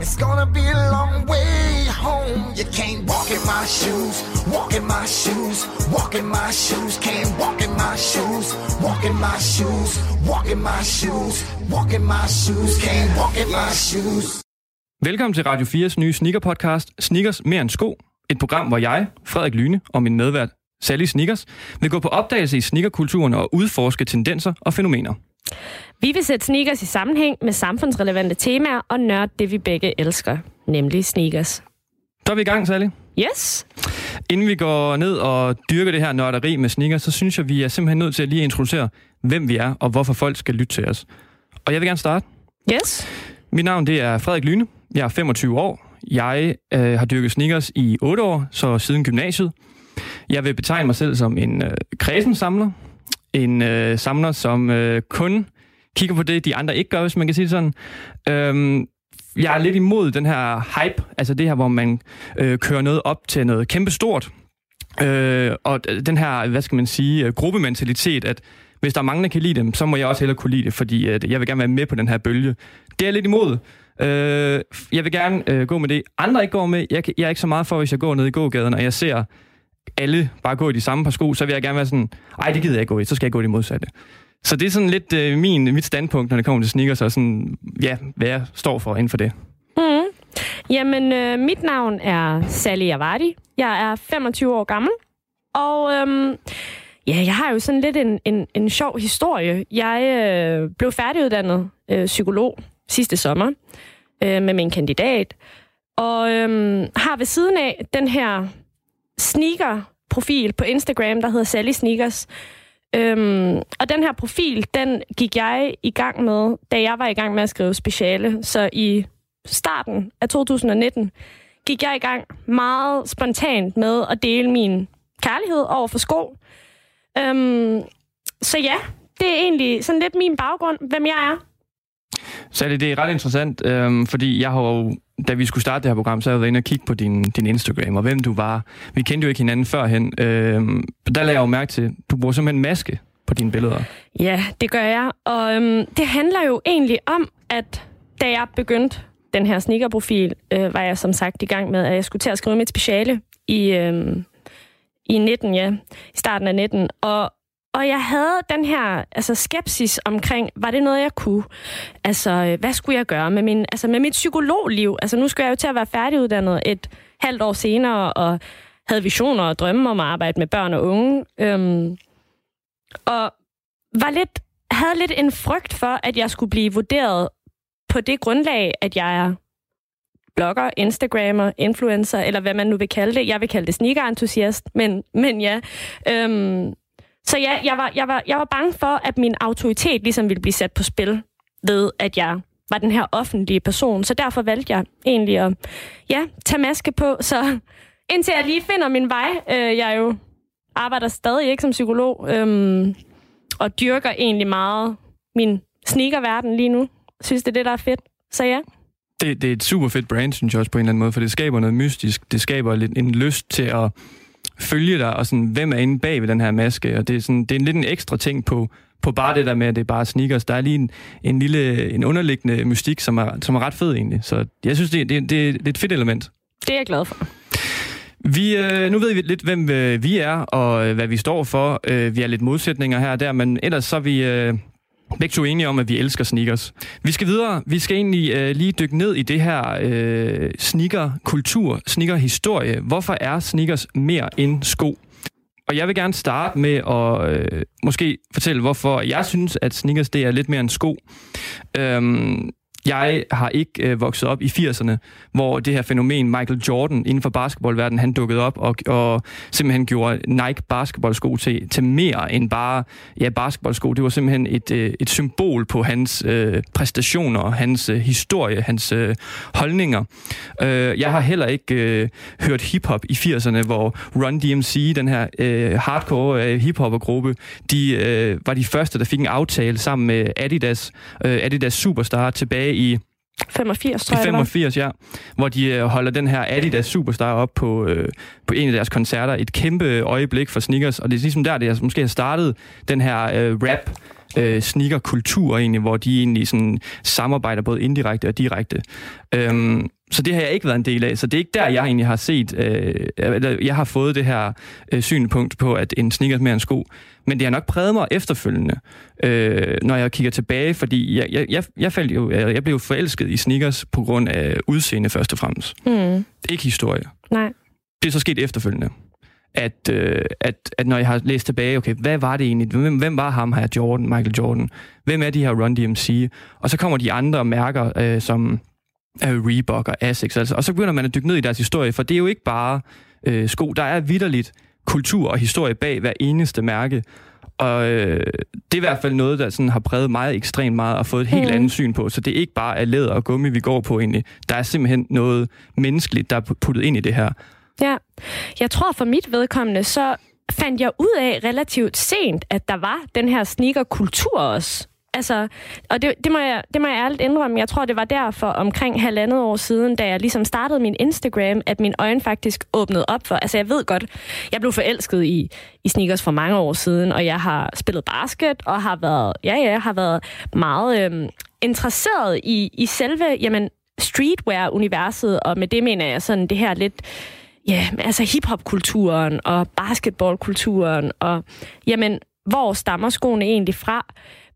It's gonna be a long way home. You can't walk in my shoes. Walk in my shoes. Walk in my shoes. Can't walk in my shoes. Walk in my shoes. Walk in my shoes. Walk in my shoes. Can't walk in my shoes. Velkommen til Radio 4's nye sneaker-podcast, Sneakers mere end sko. Et program, hvor jeg, Frederik Lyne, og min medvært, Sally Sneakers, vil gå på opdagelse i sneakerkulturen og udforske tendenser og fænomener. Vi vil sætte sneakers i sammenhæng med samfundsrelevante temaer og nørde det, vi begge elsker, nemlig sneakers. Så er vi i gang, Sally. Yes! Inden vi går ned og dyrker det her nørderi med sneakers, så synes jeg, vi er simpelthen nødt til at lige introducere, hvem vi er og hvorfor folk skal lytte til os. Og jeg vil gerne starte. Yes! Mit navn det er Frederik Lyne. Jeg er 25 år. Jeg øh, har dyrket sneakers i 8 år, så siden gymnasiet. Jeg vil betegne mig selv som en øh, kredsensamler. En øh, samler, som øh, kun kigger på det, de andre ikke gør, hvis man kan sige det sådan. Øhm, jeg er lidt imod den her hype, altså det her, hvor man øh, kører noget op til noget kæmpestort. Øh, og den her, hvad skal man sige, øh, gruppementalitet, at hvis der er mange, der kan lide dem, så må jeg også hellere kunne lide det, fordi at jeg vil gerne være med på den her bølge. Det er jeg lidt imod. Øh, jeg vil gerne øh, gå med det. Andre ikke går med. Jeg, jeg er ikke så meget for, hvis jeg går ned i gågaden, og jeg ser alle bare gå i de samme par sko, så vil jeg gerne være sådan, ej, det gider jeg ikke gå i, så skal jeg gå i det modsatte. Så det er sådan lidt øh, min, mit standpunkt, når det kommer til sneakers, og sådan, ja, hvad jeg står for inden for det. Mm. Jamen, øh, mit navn er Sally Avardi. Jeg er 25 år gammel. Og øhm, ja, jeg har jo sådan lidt en, en, en sjov historie. Jeg øh, blev færdiguddannet øh, psykolog sidste sommer øh, med min kandidat. Og øhm, har ved siden af den her sneaker-profil på Instagram, der hedder Sally Sneakers. Øhm, og den her profil, den gik jeg i gang med, da jeg var i gang med at skrive speciale. Så i starten af 2019 gik jeg i gang meget spontant med at dele min kærlighed over for sko. Øhm, så ja, det er egentlig sådan lidt min baggrund, hvem jeg er. Så det, det er ret interessant, øhm, fordi jeg har jo, da vi skulle starte det her program, så har jeg været inde og kigge på din, din Instagram, og hvem du var. Vi kendte jo ikke hinanden førhen. Øhm, der lagde jeg jo mærke til, du bruger simpelthen maske på dine billeder. Ja, det gør jeg. Og øhm, det handler jo egentlig om, at da jeg begyndte den her sneakerprofil, øh, var jeg som sagt i gang med, at jeg skulle til at skrive mit speciale i, øhm, i 19, ja, i starten af 19. Og, og jeg havde den her altså skepsis omkring, var det noget, jeg kunne? Altså, øh, hvad skulle jeg gøre med, min, altså, med mit psykologliv? Altså, nu skulle jeg jo til at være færdiguddannet et halvt år senere, og havde visioner og drømme om at arbejde med børn og unge. Øhm, og var lidt, havde lidt en frygt for, at jeg skulle blive vurderet på det grundlag, at jeg er blogger, instagrammer, influencer, eller hvad man nu vil kalde det. Jeg vil kalde det sneaker-entusiast, men, men ja. Øhm, så ja, jeg var, jeg, var, jeg var bange for, at min autoritet ligesom ville blive sat på spil ved, at jeg var den her offentlige person. Så derfor valgte jeg egentlig at ja, tage maske på. Så indtil jeg lige finder min vej, øh, jeg jo arbejder stadig ikke som psykolog, øhm, og dyrker egentlig meget min sneakerverden lige nu. Synes, det er det, der er fedt. Så ja. Det, det er et super fedt brand, synes jeg også på en eller anden måde, for det skaber noget mystisk. Det skaber lidt en lyst til at følge dig, og sådan, hvem er inde bag ved den her maske. Og det er, sådan, det er en lidt en ekstra ting på, på bare det der med, at det er bare sneakers. Der er lige en, en lille en underliggende mystik, som er, som er ret fed egentlig. Så jeg synes, det, det, det, det er et fedt element. Det er jeg glad for. Vi, øh, nu ved vi lidt, hvem øh, vi er, og øh, hvad vi står for. Øh, vi har lidt modsætninger her og der, men ellers så er vi øh, begge to enige om, at vi elsker sneakers. Vi skal videre. Vi skal egentlig øh, lige dykke ned i det her øh, sneaker-kultur, sneaker-historie. Hvorfor er sneakers mere end sko? Og jeg vil gerne starte med at øh, måske fortælle, hvorfor jeg synes, at sneakers det er lidt mere end sko. Øhm, jeg har ikke øh, vokset op i 80'erne, hvor det her fænomen Michael Jordan inden for basketballverdenen, han dukkede op og, og simpelthen gjorde Nike basketballsko til, til mere end bare ja, basketballsko. Det var simpelthen et, øh, et symbol på hans øh, præstationer, hans øh, historie, hans øh, holdninger. Øh, jeg har heller ikke øh, hørt hiphop i 80'erne, hvor Run DMC, den her øh, hardcore øh, hiphoppergruppe, de øh, var de første, der fik en aftale sammen med Adidas, øh, Adidas Superstar tilbage i 85, tror jeg, det var. 85, ja. Hvor de øh, holder den her Adidas Superstar op på, øh, på en af deres koncerter. Et kæmpe øjeblik for sneakers, og det er ligesom der, det er, måske har startet den her øh, rap øh, sneaker-kultur egentlig, hvor de egentlig sådan samarbejder både indirekte og direkte. Øhm, så det har jeg ikke været en del af, så det er ikke der, jeg egentlig har set, øh, eller jeg har fået det her øh, synspunkt på, at en sneaker er mere en sko. Men det har nok præget mig efterfølgende, øh, når jeg kigger tilbage, fordi jeg, jeg, jeg, faldt jo, jeg blev forelsket i sneakers på grund af udseende først og fremmest. Mm. Ikke historie. Nej. Det er så sket efterfølgende. At, øh, at, at når jeg har læst tilbage, okay, hvad var det egentlig? Hvem, hvem var ham her, Jordan, Michael Jordan? Hvem er de her Run DMC? Og så kommer de andre mærker, øh, som øh, Reebok og Asics, altså, og så begynder man at dykke ned i deres historie, for det er jo ikke bare øh, sko. Der er vidderligt kultur og historie bag hver eneste mærke. Og øh, det er i hvert fald noget, der sådan har præget mig ekstremt meget og fået et helt Mm. andet syn på. Så det er ikke bare af læder og gummi, vi går på egentlig. Der er simpelthen noget menneskeligt, der er puttet ind i det her. Ja. Jeg tror for mit vedkommende, så fandt jeg ud af relativt sent, at der var den her sneaker-kultur også. Altså, og det, det, må jeg, det må jeg ærligt indrømme. Jeg tror, det var derfor omkring halvandet år siden, da jeg ligesom startede min Instagram, at min øjne faktisk åbnede op for. Altså, jeg ved godt, jeg blev forelsket i, i sneakers for mange år siden, og jeg har spillet basket, og har været, ja, ja, har været meget øhm, interesseret i, i selve, jamen, streetwear-universet, og med det mener jeg sådan det her lidt ja, altså hiphop-kulturen og basketball-kulturen, og jamen, hvor stammer skoene egentlig fra?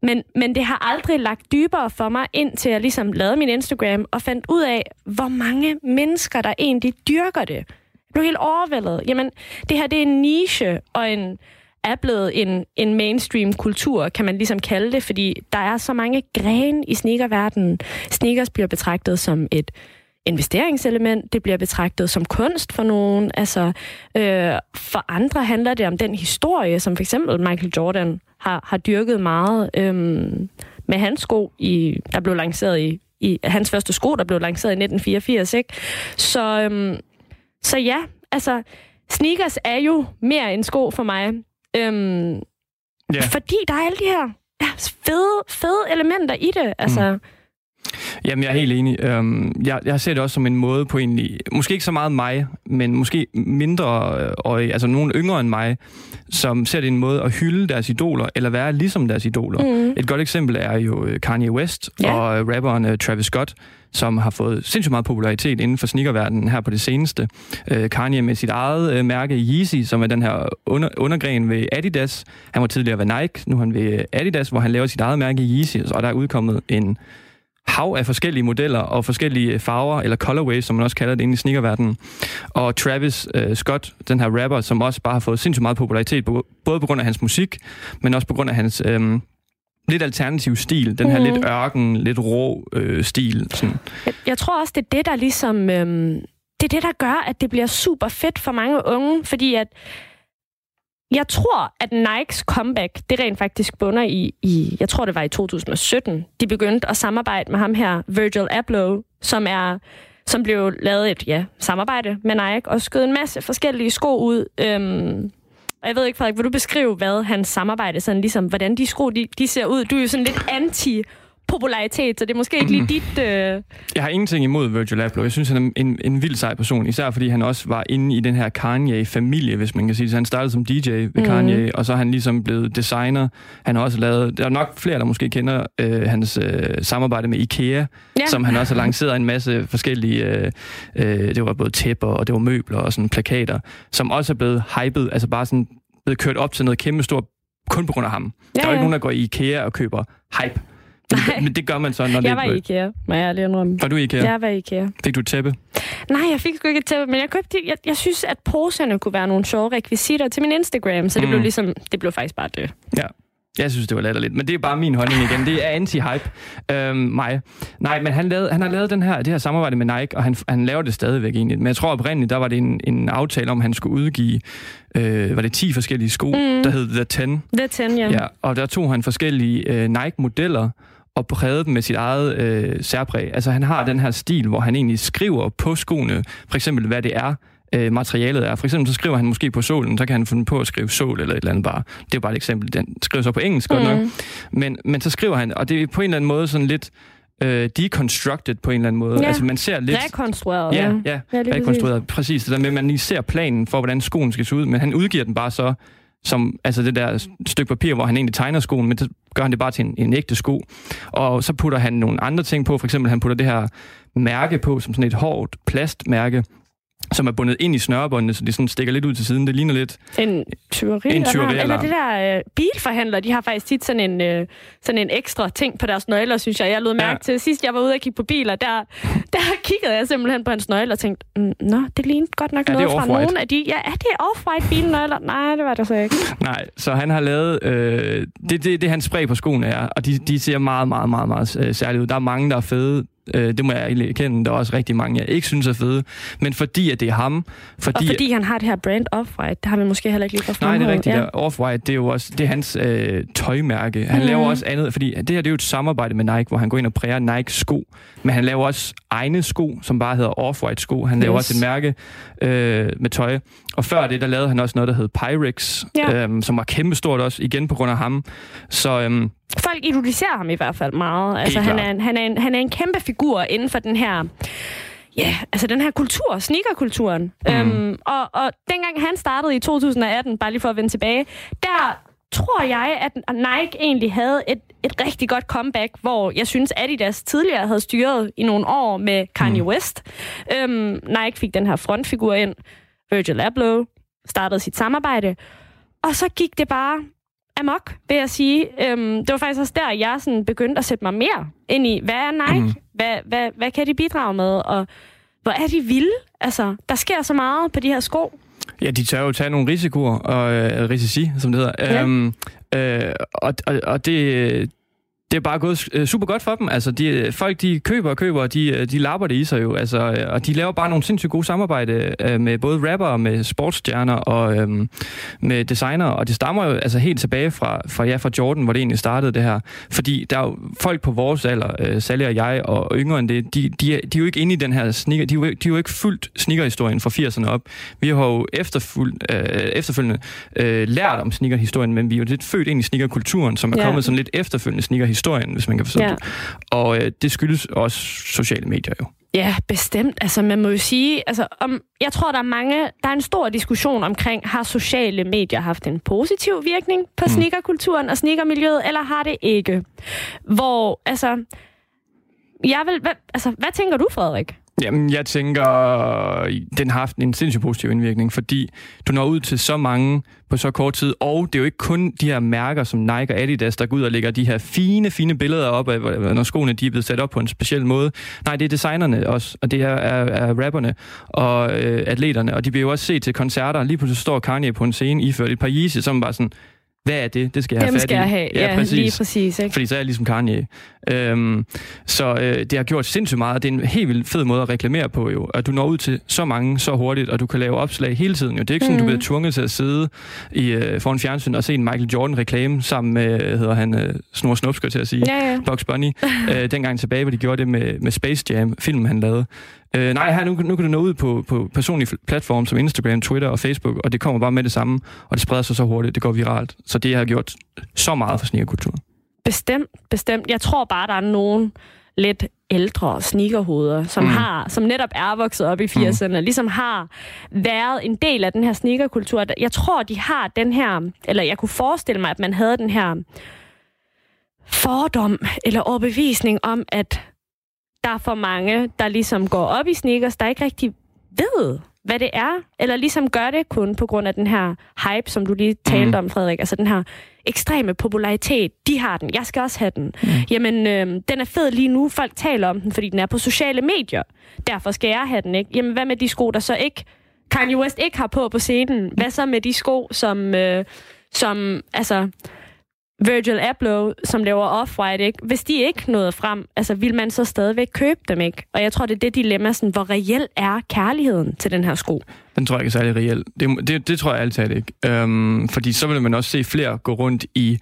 Men, men det har aldrig lagt dybere for mig, indtil jeg ligesom lavede min Instagram og fandt ud af, hvor mange mennesker, der egentlig dyrker det. Jeg blev helt overvældet. Jamen, det her det er en niche og en, er blevet en, en mainstream kultur, kan man ligesom kalde det, fordi der er så mange grene i sneakerverdenen. Sneakers bliver betragtet som et investeringselement, det bliver betragtet som kunst for nogen. Altså, øh, for andre handler det om den historie, som for eksempel Michael Jordan har, har dyrket meget øh, med hans sko, i, der blev lanceret i, i hans første sko, der blev lanceret i 1984. Ikke? Så, øh, så ja, altså, sneakers er jo mere end sko for mig. Øh, Ja. Fordi der er alle de her ja, fede, fede elementer i det. Altså, mm. Jamen, jeg er helt enig. Øhm, jeg, jeg ser det også som en måde på egentlig, måske ikke så meget mig, men måske mindre, øh, og altså nogen yngre end mig, som ser det en måde at hylde deres idoler, eller være ligesom deres idoler. Mm. Et godt eksempel er jo øh, Kanye West Ja. og øh, rapperen Travis Scott, som har fået sindssygt meget popularitet inden for sneakerverdenen her på det seneste. Øh, Kanye med sit eget øh, mærke Yeezy, som er den her under, undergren ved Adidas. Han var tidligere ved Nike, nu er han ved Adidas, hvor han laver sit eget mærke Yeezy, og der er udkommet en hav af forskellige modeller og forskellige farver, eller colorways, som man også kalder det inde i sneakerverdenen. Og Travis øh, Scott, den her rapper, som også bare har fået sindssygt meget popularitet, både på grund af hans musik, men også på grund af hans øh, lidt alternativ stil, den her Mhm. lidt ørken, lidt rå øh, stil. Sådan. Jeg, jeg tror også, det er det, der ligesom... Øhm, det er det, der gør, at det bliver super fedt for mange unge, fordi at jeg tror, at Nikes comeback, det rent faktisk bunder i, i, jeg tror det var i 2017, de begyndte at samarbejde med ham her, Virgil Abloh, som er som blev lavet et ja, samarbejde med Nike, og skød en masse forskellige sko ud. Øhm, og jeg ved ikke, Frederik, vil du beskrive, hvad hans samarbejde, sådan ligesom, hvordan de sko, de, de ser ud? Du er jo sådan lidt anti popularitet, så det er måske ikke lige dit... Øh... Jeg har ingenting imod Virgil Abloh. Jeg synes, han er en, en vild sej person, især fordi han også var inde i den her Kanye-familie, hvis man kan sige det. Så han startede som DJ ved Mhm. Kanye, og så er han ligesom blevet designer. Han har også lavet, der er nok flere, der måske kender øh, hans øh, samarbejde med IKEA, Ja. ja. som han også har lanceret en masse forskellige, øh, øh, det var både tæpper, og det var møbler og sådan plakater, som også er blevet hypet, altså bare sådan blevet kørt op til noget kæmpe stort, kun på grund af ham. Ja, der er jo ikke ja. nogen, der går i IKEA og køber hype. Men, Nej. det, men det gør man så, når det Jeg var i IKEA, må jeg ærligt indrømme. Var du i IKEA? Jeg var i IKEA. Fik du et tæppe? Nej, jeg fik sgu ikke et tæppe, men jeg købte, jeg, jeg synes, at poserne kunne være nogle sjove rekvisitter til min Instagram, så det Mm. blev ligesom, det blev faktisk bare det. Ja. Jeg synes, det var latterligt. Men det er bare min holdning igen. Det er anti-hype. Øhm, mig. Nej, men han, lavede, han har lavet den her, det her samarbejde med Nike, og han, han laver det stadigvæk egentlig. Men jeg tror oprindeligt, der var det en, en aftale om, at han skulle udgive, øh, var det 10 forskellige sko, mm. der hed The 10. The 10, ja. Ja, og der tog han forskellige øh, Nike-modeller, og prægede dem med sit eget øh, særpræg. Altså han har den her stil, hvor han egentlig skriver på skoene, for eksempel hvad det er, øh, materialet er. For eksempel så skriver han måske på sålen, så kan han finde på at skrive sål eller et eller andet bare. Det er bare et eksempel. Den skriver så på engelsk mm. godt nok. Men, men så skriver han, og det er på en eller anden måde sådan lidt øh, deconstructed på en eller anden måde. Ja. Altså man ser lidt... Rekonstrueret. Ja, ja, Ja, rekonstrueret. Præcis. Det der med, at man lige ser planen for, hvordan skoen skal se ud, men han udgiver den bare så som altså det der stykke papir, hvor han egentlig tegner skoen, men så gør han det bare til en, en ægte sko. Og så putter han nogle andre ting på, for eksempel han putter det her mærke på, som sådan et hårdt plastmærke, som er bundet ind i snørebåndene, så det sådan stikker lidt ud til siden. Det ligner lidt... En tyveri. En tyveri, eller, det der øh, bilforhandler, de har faktisk tit sådan en, øh, sådan en ekstra ting på deres nøgler, synes jeg. Jeg lod mærke Ja. til, sidst jeg var ude og kigge på biler, der, der kiggede jeg simpelthen på hans nøgler og tænkte, mm, nå, det lignede godt nok Er noget fra nogle af de... Ja, er det off-white bilnøgler? Nej, det var det så ikke. Nej, så han har lavet... Øh, det, det, det hans spray på skoene er, og de, de ser meget, meget, meget, meget øh, særligt ud. Der er mange, der er fede. Øh, det må jeg egentlig erkende. Der er også rigtig mange, jeg ikke synes er fede. Men fordi at det er ham... Fordi, Og fordi han har det her brand off-white, det har vi måske heller ikke lige fået Nej, det er rigtigt. Ja. Off-White, det er jo også det er hans øh, tøjmærke. Han mm. laver også andet, fordi det her det er jo et samarbejde med Nike, hvor han går ind og præger Nike sko. Men han laver også egne sko, som bare hedder Off-White sko. Han laver Yes. også et mærke øh, med tøj. Og før det, der lavede han også noget, der hed Pyrex, Ja. øhm, som var kæmpestort også, igen på grund af ham. Så øhm, Folk idoliserer ham i hvert fald meget. Altså, han, er en, han, er en, han er en kæmpe figur inden for den her... Ja, altså den her kultur, sneakerkulturen. Mm. Øhm, og, og dengang han startede i 2018, bare lige for at vende tilbage, der tror jeg, at Nike egentlig havde et, et rigtig godt comeback, hvor jeg synes, Adidas tidligere havde styret i nogle år med Kanye mm. West. Øhm, Nike fik den her frontfigur ind, Virgil Abloh, startede sit samarbejde, og så gik det bare amok, vil jeg sige. Øhm, det var faktisk også der, jeg sådan begyndte at sætte mig mere ind i, hvad er Nike? Mm. Hvad, hvad, hvad kan de bidrage med? Og hvor er de vilde? Altså, der sker så meget på de her sko. ja, de tør jo tage nogle risikoer, og øh, risici, som det hedder. Ja. Øhm, øh, og, og, og det... Det er bare gået øh, super godt for dem. Altså, de, folk de køber og køber, og de, øh, de lapper det i sig jo. Altså, øh, og de laver bare nogle sindssygt gode samarbejde øh, med både rapper, med sportsstjerner og øh, med designer. Og det stammer jo altså helt tilbage fra, fra, ja, fra Jordan, hvor det egentlig startede det her. Fordi der er jo folk på vores alder, øh, Sally og jeg, og yngre end det, de, de, er, de er jo ikke inde i den her sneaker. De er jo, ikke- de er jo ikke fyldt sneakerhistorien fra 80'erne op. Vi har jo efterfulgt, øh, efterfølgende øh, lært om sneakerhistorien, men vi er jo lidt født ind i sneakerkulturen, som er Ja. kommet sådan lidt efterfølgende sneakerhistorien, hvis man kan forstå Ja. det. Og øh, det skyldes også sociale medier jo. Ja, bestemt. Altså, man må jo sige, altså, om, jeg tror, der er mange, der er en stor diskussion omkring, har sociale medier haft en positiv virkning på mm. sneakerkulturen og sneakermiljøet, eller har det ikke? Hvor, altså, jeg vil, hvad, altså, hvad tænker du, Frederik? Jamen, jeg tænker, øh, den har haft en sindssygt positiv indvirkning, fordi du når ud til så mange på så kort tid, og det er jo ikke kun de her mærker som Nike og Adidas, der går ud og lægger de her fine, fine billeder op af, når skoene de er blevet sat op på en speciel måde. Nej, det er designerne også, og det er, er, er rapperne og øh, atleterne, og de bliver jo også set til koncerter. Lige pludselig står Kanye på en scene iført et par Yeezy, som bare sådan, hvad er det? Det skal jeg have Dem fat skal i. jeg have. Ja, præcis. lige præcis. Ikke? Fordi så er jeg ligesom Kanye. Øhm, så øh, det har gjort sindssygt meget. Det er en helt vildt fed måde at reklamere på jo. At du når ud til så mange så hurtigt, og du kan lave opslag hele tiden. Jo. Det er ikke sådan, Mhm. du bliver tvunget til at sidde i, øh, foran fjernsyn og se en Michael Jordan-reklame sammen med, hedder han, øh, Snor Snup, til at sige. Ja, ja. Bugs Bunny. øh, dengang tilbage, hvor de gjorde det med, med Space Jam, filmen han lavede. Øh, nej, her, nu, nu kan du nå ud på, på personlige platforme som Instagram, Twitter og Facebook, og det kommer bare med det samme, og det spreder sig så hurtigt, det går viralt. Så det har gjort så meget for sneakerkulturen. Bestemt, bestemt. Jeg tror bare, der er nogen lidt ældre sneakerhoveder, som Mm. har, som netop er vokset op i 80'erne, ligesom har været en del af den her sneakerkultur. Jeg tror, de har den her, eller jeg kunne forestille mig, at man havde den her fordom eller overbevisning om, at der er for mange, der ligesom går op i sneakers, der ikke rigtig ved, hvad det er, eller ligesom gør det kun på grund af den her hype, som du lige talte Mm. om, Frederik. Altså den her ekstreme popularitet. De har den. Jeg skal også have den. Mm. Jamen, øh, den er fed lige nu. Folk taler om den, fordi den er på sociale medier. Derfor skal jeg have den, ikke? Jamen, hvad med de sko, der så ikke Kanye West ikke har på på scenen? Hvad så med de sko, som, øh, som altså, Virgil Abloh, som laver Off-White, ikke? hvis de ikke nåede frem, altså vil man så stadigvæk købe dem, ikke? Og jeg tror, det er det dilemma, sådan, hvor reelt er kærligheden til den her sko? Den tror jeg ikke er særlig reelt. Det, det, det tror jeg altid ikke. Øhm, fordi så vil man også se flere gå rundt i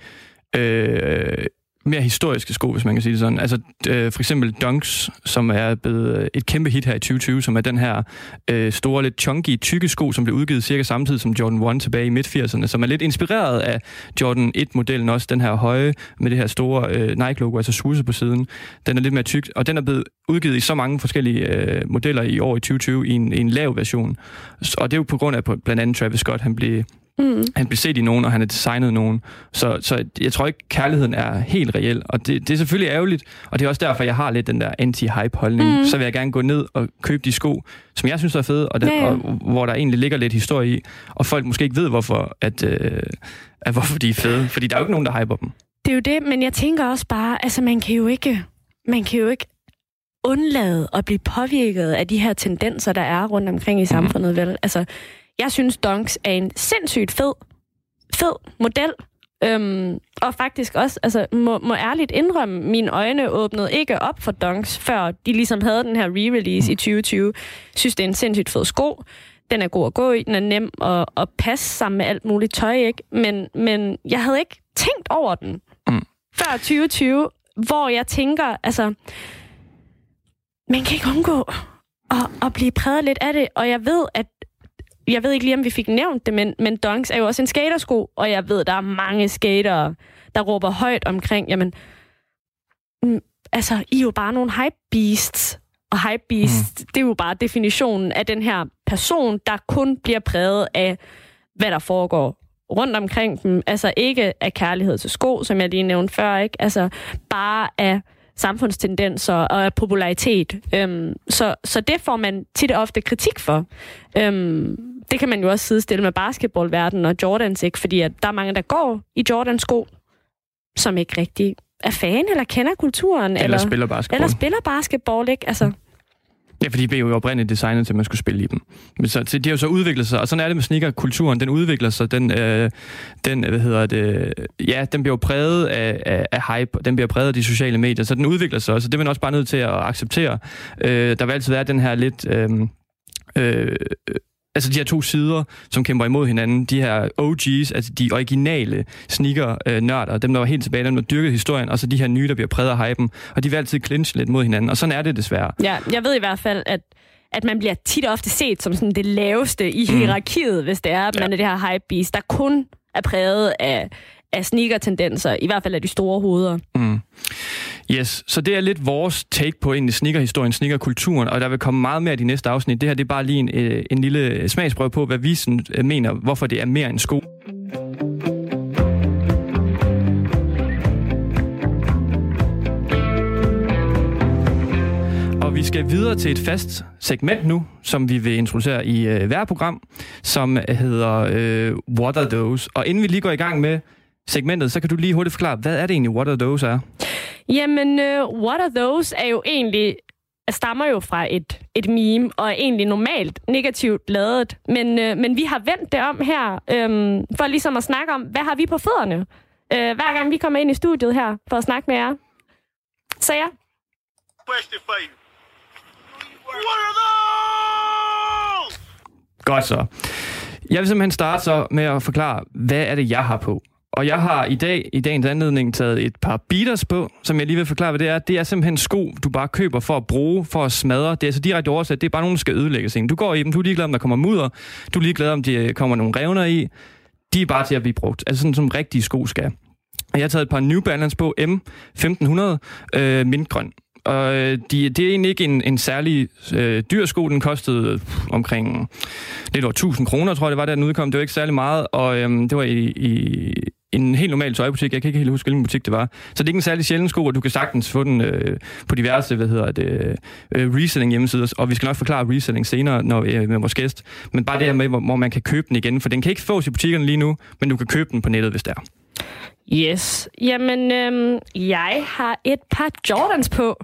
øh, mere historiske sko, hvis man kan sige det sådan. Altså øh, for eksempel Dunks, som er blevet øh, et kæmpe hit her i 2020, som er den her øh, store, lidt chunky, tykke sko, som blev udgivet cirka samtidig som Jordan 1 tilbage i midt-80'erne, som er lidt inspireret af Jordan 1-modellen også, den her høje med det her store øh, Nike-logo, altså suse på siden. Den er lidt mere tyk, og den er blevet udgivet i så mange forskellige øh, modeller i år i 2020 i en, i en lav version. Og det er jo på grund af blandt andet Travis Scott, han blev Mm. Han bliver set i nogen, og han har designet nogen. Så, så jeg tror ikke, kærligheden er helt reel. Og det, det er selvfølgelig ærgerligt, og det er også derfor, jeg har lidt den der anti-hype-holdning. Mm. Så vil jeg gerne gå ned og købe de sko, som jeg synes er fede, og, den, ja, ja. og hvor der egentlig ligger lidt historie i, og folk måske ikke ved, hvorfor, at, øh, at hvorfor de er fede. Fordi der er jo ikke nogen, der hyper dem. Det er jo det, men jeg tænker også bare, altså man kan jo ikke, man kan jo ikke undlade at blive påvirket af de her tendenser, der er rundt omkring i mhm. samfundet, vel? Altså, jeg synes, Dunks er en sindssygt fed, fed model. Øhm, og faktisk også, altså, må, må ærligt indrømme, mine øjne åbnede ikke op for Dunks, før de ligesom havde den her re-release i 2020. Synes, det er en sindssygt fed sko. Den er god at gå i, den er nem at, at passe sammen med alt muligt tøj, ikke? Men, men jeg havde ikke tænkt over den mm. før 2020, hvor jeg tænker, altså, man kan ikke undgå at, at blive præget lidt af det, og jeg ved, at jeg ved ikke lige, om vi fik nævnt det, men, men Dunks er jo også en skatersko, og jeg ved, der er mange skatere, der råber højt omkring, jamen, mm, altså, I er jo bare nogle hype beasts, og hype beasts, mm. det er jo bare definitionen af den her person, der kun bliver præget af, hvad der foregår rundt omkring dem. Altså ikke af kærlighed til sko, som jeg lige nævnte før, ikke? Altså bare af samfundstendenser og af popularitet. Øhm, så, så det får man tit og ofte kritik for. Øhm, det kan man jo også sidestille med basketballverdenen og Jordans, ikke? Fordi at der er mange, der går i Jordans sko, som ikke rigtig er fan eller kender kulturen. Eller, eller spiller basketball. Eller spiller basketball, ikke? Altså, Ja, fordi de blev jo oprindeligt designet til, at man skulle spille i dem. Men så, de har jo så udviklet sig, og sådan er det med sneakerkulturen. Den udvikler sig, den, øh, den hvad hedder det, ja, den bliver jo præget af, af, af hype, den bliver præget af de sociale medier, så den udvikler sig også, og det er man også bare nødt til at acceptere. Øh, der vil altid være den her lidt... Øh, øh, altså de her to sider, som kæmper imod hinanden, de her OG's, altså de originale sneaker-nørder, dem der var helt tilbage, dem der dyrkede historien, og så de her nye, der bliver præget af hypen, og de vil altid clinche lidt mod hinanden, og sådan er det desværre. Ja, jeg ved i hvert fald, at at man bliver tit og ofte set som sådan det laveste i mm. hierarkiet, hvis det er, at man ja. er det her hype beast, der kun er præget af, af sneaker-tendenser, i hvert fald af de store hoveder. Mm. Yes, så det er lidt vores take på egentlig sneakerhistorien, sneakerkulturen, og der vil komme meget mere i de næste afsnit. Det her det er bare lige en, øh, en lille smagsprøve på, hvad vi sådan, øh, mener, hvorfor det er mere end sko. Og vi skal videre til et fast segment nu, som vi vil introducere i øh, hver program, som hedder øh, What are those? Og inden vi lige går i gang med segmentet, så kan du lige hurtigt forklare, hvad er det egentlig What are those er? Jamen, uh, What are those er jo egentlig stammer jo fra et, et meme, og er egentlig normalt negativt lavet. Men, uh, men vi har vendt det om her, um, for ligesom at snakke om, hvad har vi på fødderne? Uh, hver gang vi kommer ind i studiet her, for at snakke med jer. Så ja. Godt så. Jeg vil simpelthen starte så med at forklare, hvad er det, jeg har på. Og jeg har i dag, i dagens anledning, taget et par beaters på, som jeg lige vil forklare, hvad det er. Det er simpelthen sko, du bare køber for at bruge, for at smadre. Det er altså direkte oversat. Det er bare nogen, der skal sig. Du går i dem, du er ligeglad, om der kommer mudder. Du er ligeglad, om de øh, kommer nogle revner i. De er bare til at blive brugt. Altså sådan, som rigtige sko skal. Og jeg har taget et par New Balance på M1500 øh, mintgrøn. Og øh, de, det er egentlig ikke en, en særlig øh, dyr sko. Den kostede omkring lidt over 1000 kroner, tror jeg det var, da den udkom. Det var ikke særlig meget, og øhm, det var i, i en helt normal tøjbutik. Jeg kan ikke helt huske, hvilken butik det var. Så det er ikke en særlig sjælden sko, og du kan sagtens få den øh, på diverse hvad hedder det, øh, reselling hjemmesider. Og vi skal nok forklare reselling senere når, øh, med vores gæst. Men bare det her med, hvor, hvor man kan købe den igen. For den kan ikke fås i butikkerne lige nu, men du kan købe den på nettet, hvis det er. Yes. Jamen, øhm, jeg har et par Jordans på.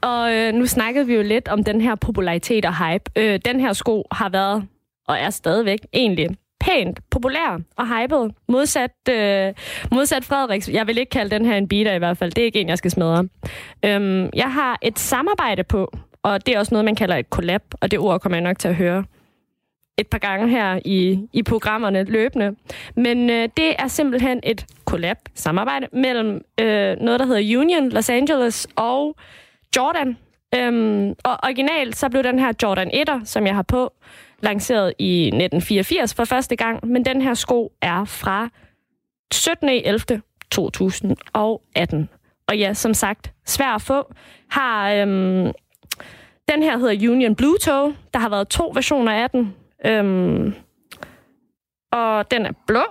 Og øh, nu snakkede vi jo lidt om den her popularitet og hype. Øh, den her sko har været, og er stadigvæk egentlig, pænt populær og hyped. Modsat, øh, modsat Frederiks. Jeg vil ikke kalde den her en beater i hvert fald. Det er ikke en, jeg skal smadre. Øhm, jeg har et samarbejde på, og det er også noget, man kalder et collab, og det ord kommer jeg nok til at høre et par gange her i, i programmerne løbende. Men øh, det er simpelthen et collab-samarbejde mellem øh, noget, der hedder Union Los Angeles og Jordan. Øhm, og originalt så blev den her Jordan 1'er, som jeg har på, lanceret i 1984 for første gang, men den her sko er fra 17.11. 2018. Og ja, som sagt, svær at få. Har, øhm, den her hedder Union Blue Toe. Der har været to versioner af den. Øhm, og den er blå.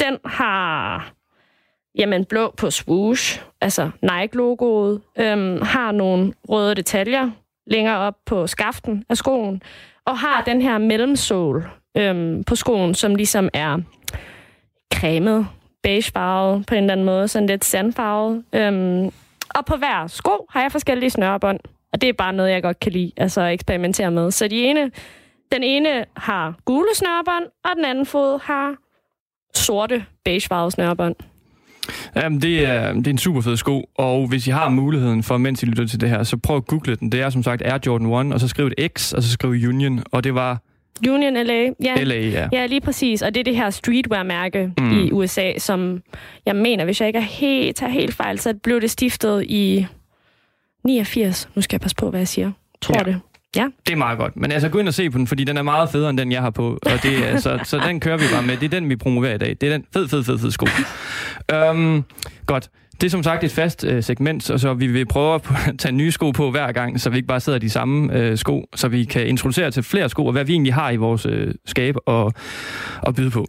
Den har jamen, blå på swoosh, altså Nike-logoet. Øhm, har nogle røde detaljer længere op på skaften af skoen. Og har den her mellemsål øhm, på skoen, som ligesom er cremet, beigefarvet på en eller anden måde, sådan lidt sandfarvet. Øhm, og på hver sko har jeg forskellige snørebånd. Og det er bare noget, jeg godt kan lide, altså at eksperimentere med. Så de ene den ene har gule snørebånd, og den anden fod har sorte beigefarvede snørebånd. Jamen, det er, det er en super fed sko, og hvis I har muligheden for, mens I lytter til det her, så prøv at google den. Det er som sagt Air Jordan 1, og så skriv et X, og så skriv Union, og det var... Union LA. Ja. LA, ja. Ja, lige præcis. Og det er det her streetwear-mærke mm. i USA, som jeg mener, hvis jeg ikke er helt, tager helt fejl, så blev det stiftet i 89. Nu skal jeg passe på, hvad jeg siger. Tror ja. det. Ja. Det er meget godt. Men altså, gå ind og se på den, fordi den er meget federe, end den, jeg har på. Og det, er, så, så den kører vi bare med. Det er den, vi promoverer i dag. Det er den fed, fed, fed, fed sko. um, godt. Det er som sagt et fast uh, segment, så, så vi vil prøve at tage nye sko på hver gang, så vi ikke bare sidder de samme uh, sko, så vi kan introducere til flere sko, og hvad vi egentlig har i vores uh, skab og, og byde på.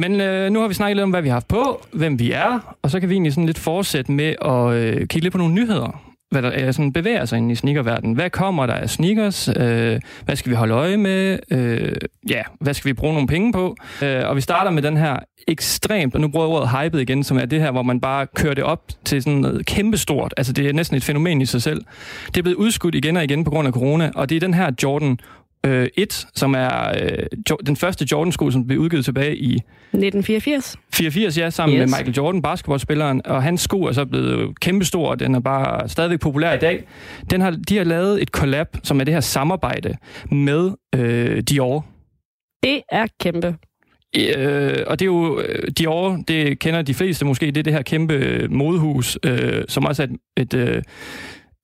Men øh, nu har vi snakket lidt om, hvad vi har haft på, hvem vi er, og så kan vi egentlig sådan lidt fortsætte med at øh, kigge lidt på nogle nyheder hvad der er, sådan bevæger sig ind i sneakerverdenen. Hvad kommer der af sneakers? Øh, hvad skal vi holde øje med? Øh, ja, hvad skal vi bruge nogle penge på? Øh, og vi starter med den her ekstremt, og nu bruger jeg ordet hyped igen, som er det her, hvor man bare kører det op til sådan noget kæmpestort. Altså det er næsten et fænomen i sig selv. Det er blevet udskudt igen og igen på grund af corona, og det er den her Jordan øh, 1, som er øh, den første Jordan-sko, som blev udgivet tilbage i... 1984. 84, ja, sammen yes. med Michael Jordan, basketballspilleren, og hans sko er så blevet kæmpestor, og den er bare stadigvæk populær i dag. Den har, de har lavet et collab, som er det her samarbejde med øh, Dior. Det er kæmpe. Øh, og det er jo øh, Dior, det kender de fleste måske, det er det her kæmpe modehus, øh, som også er et, et øh,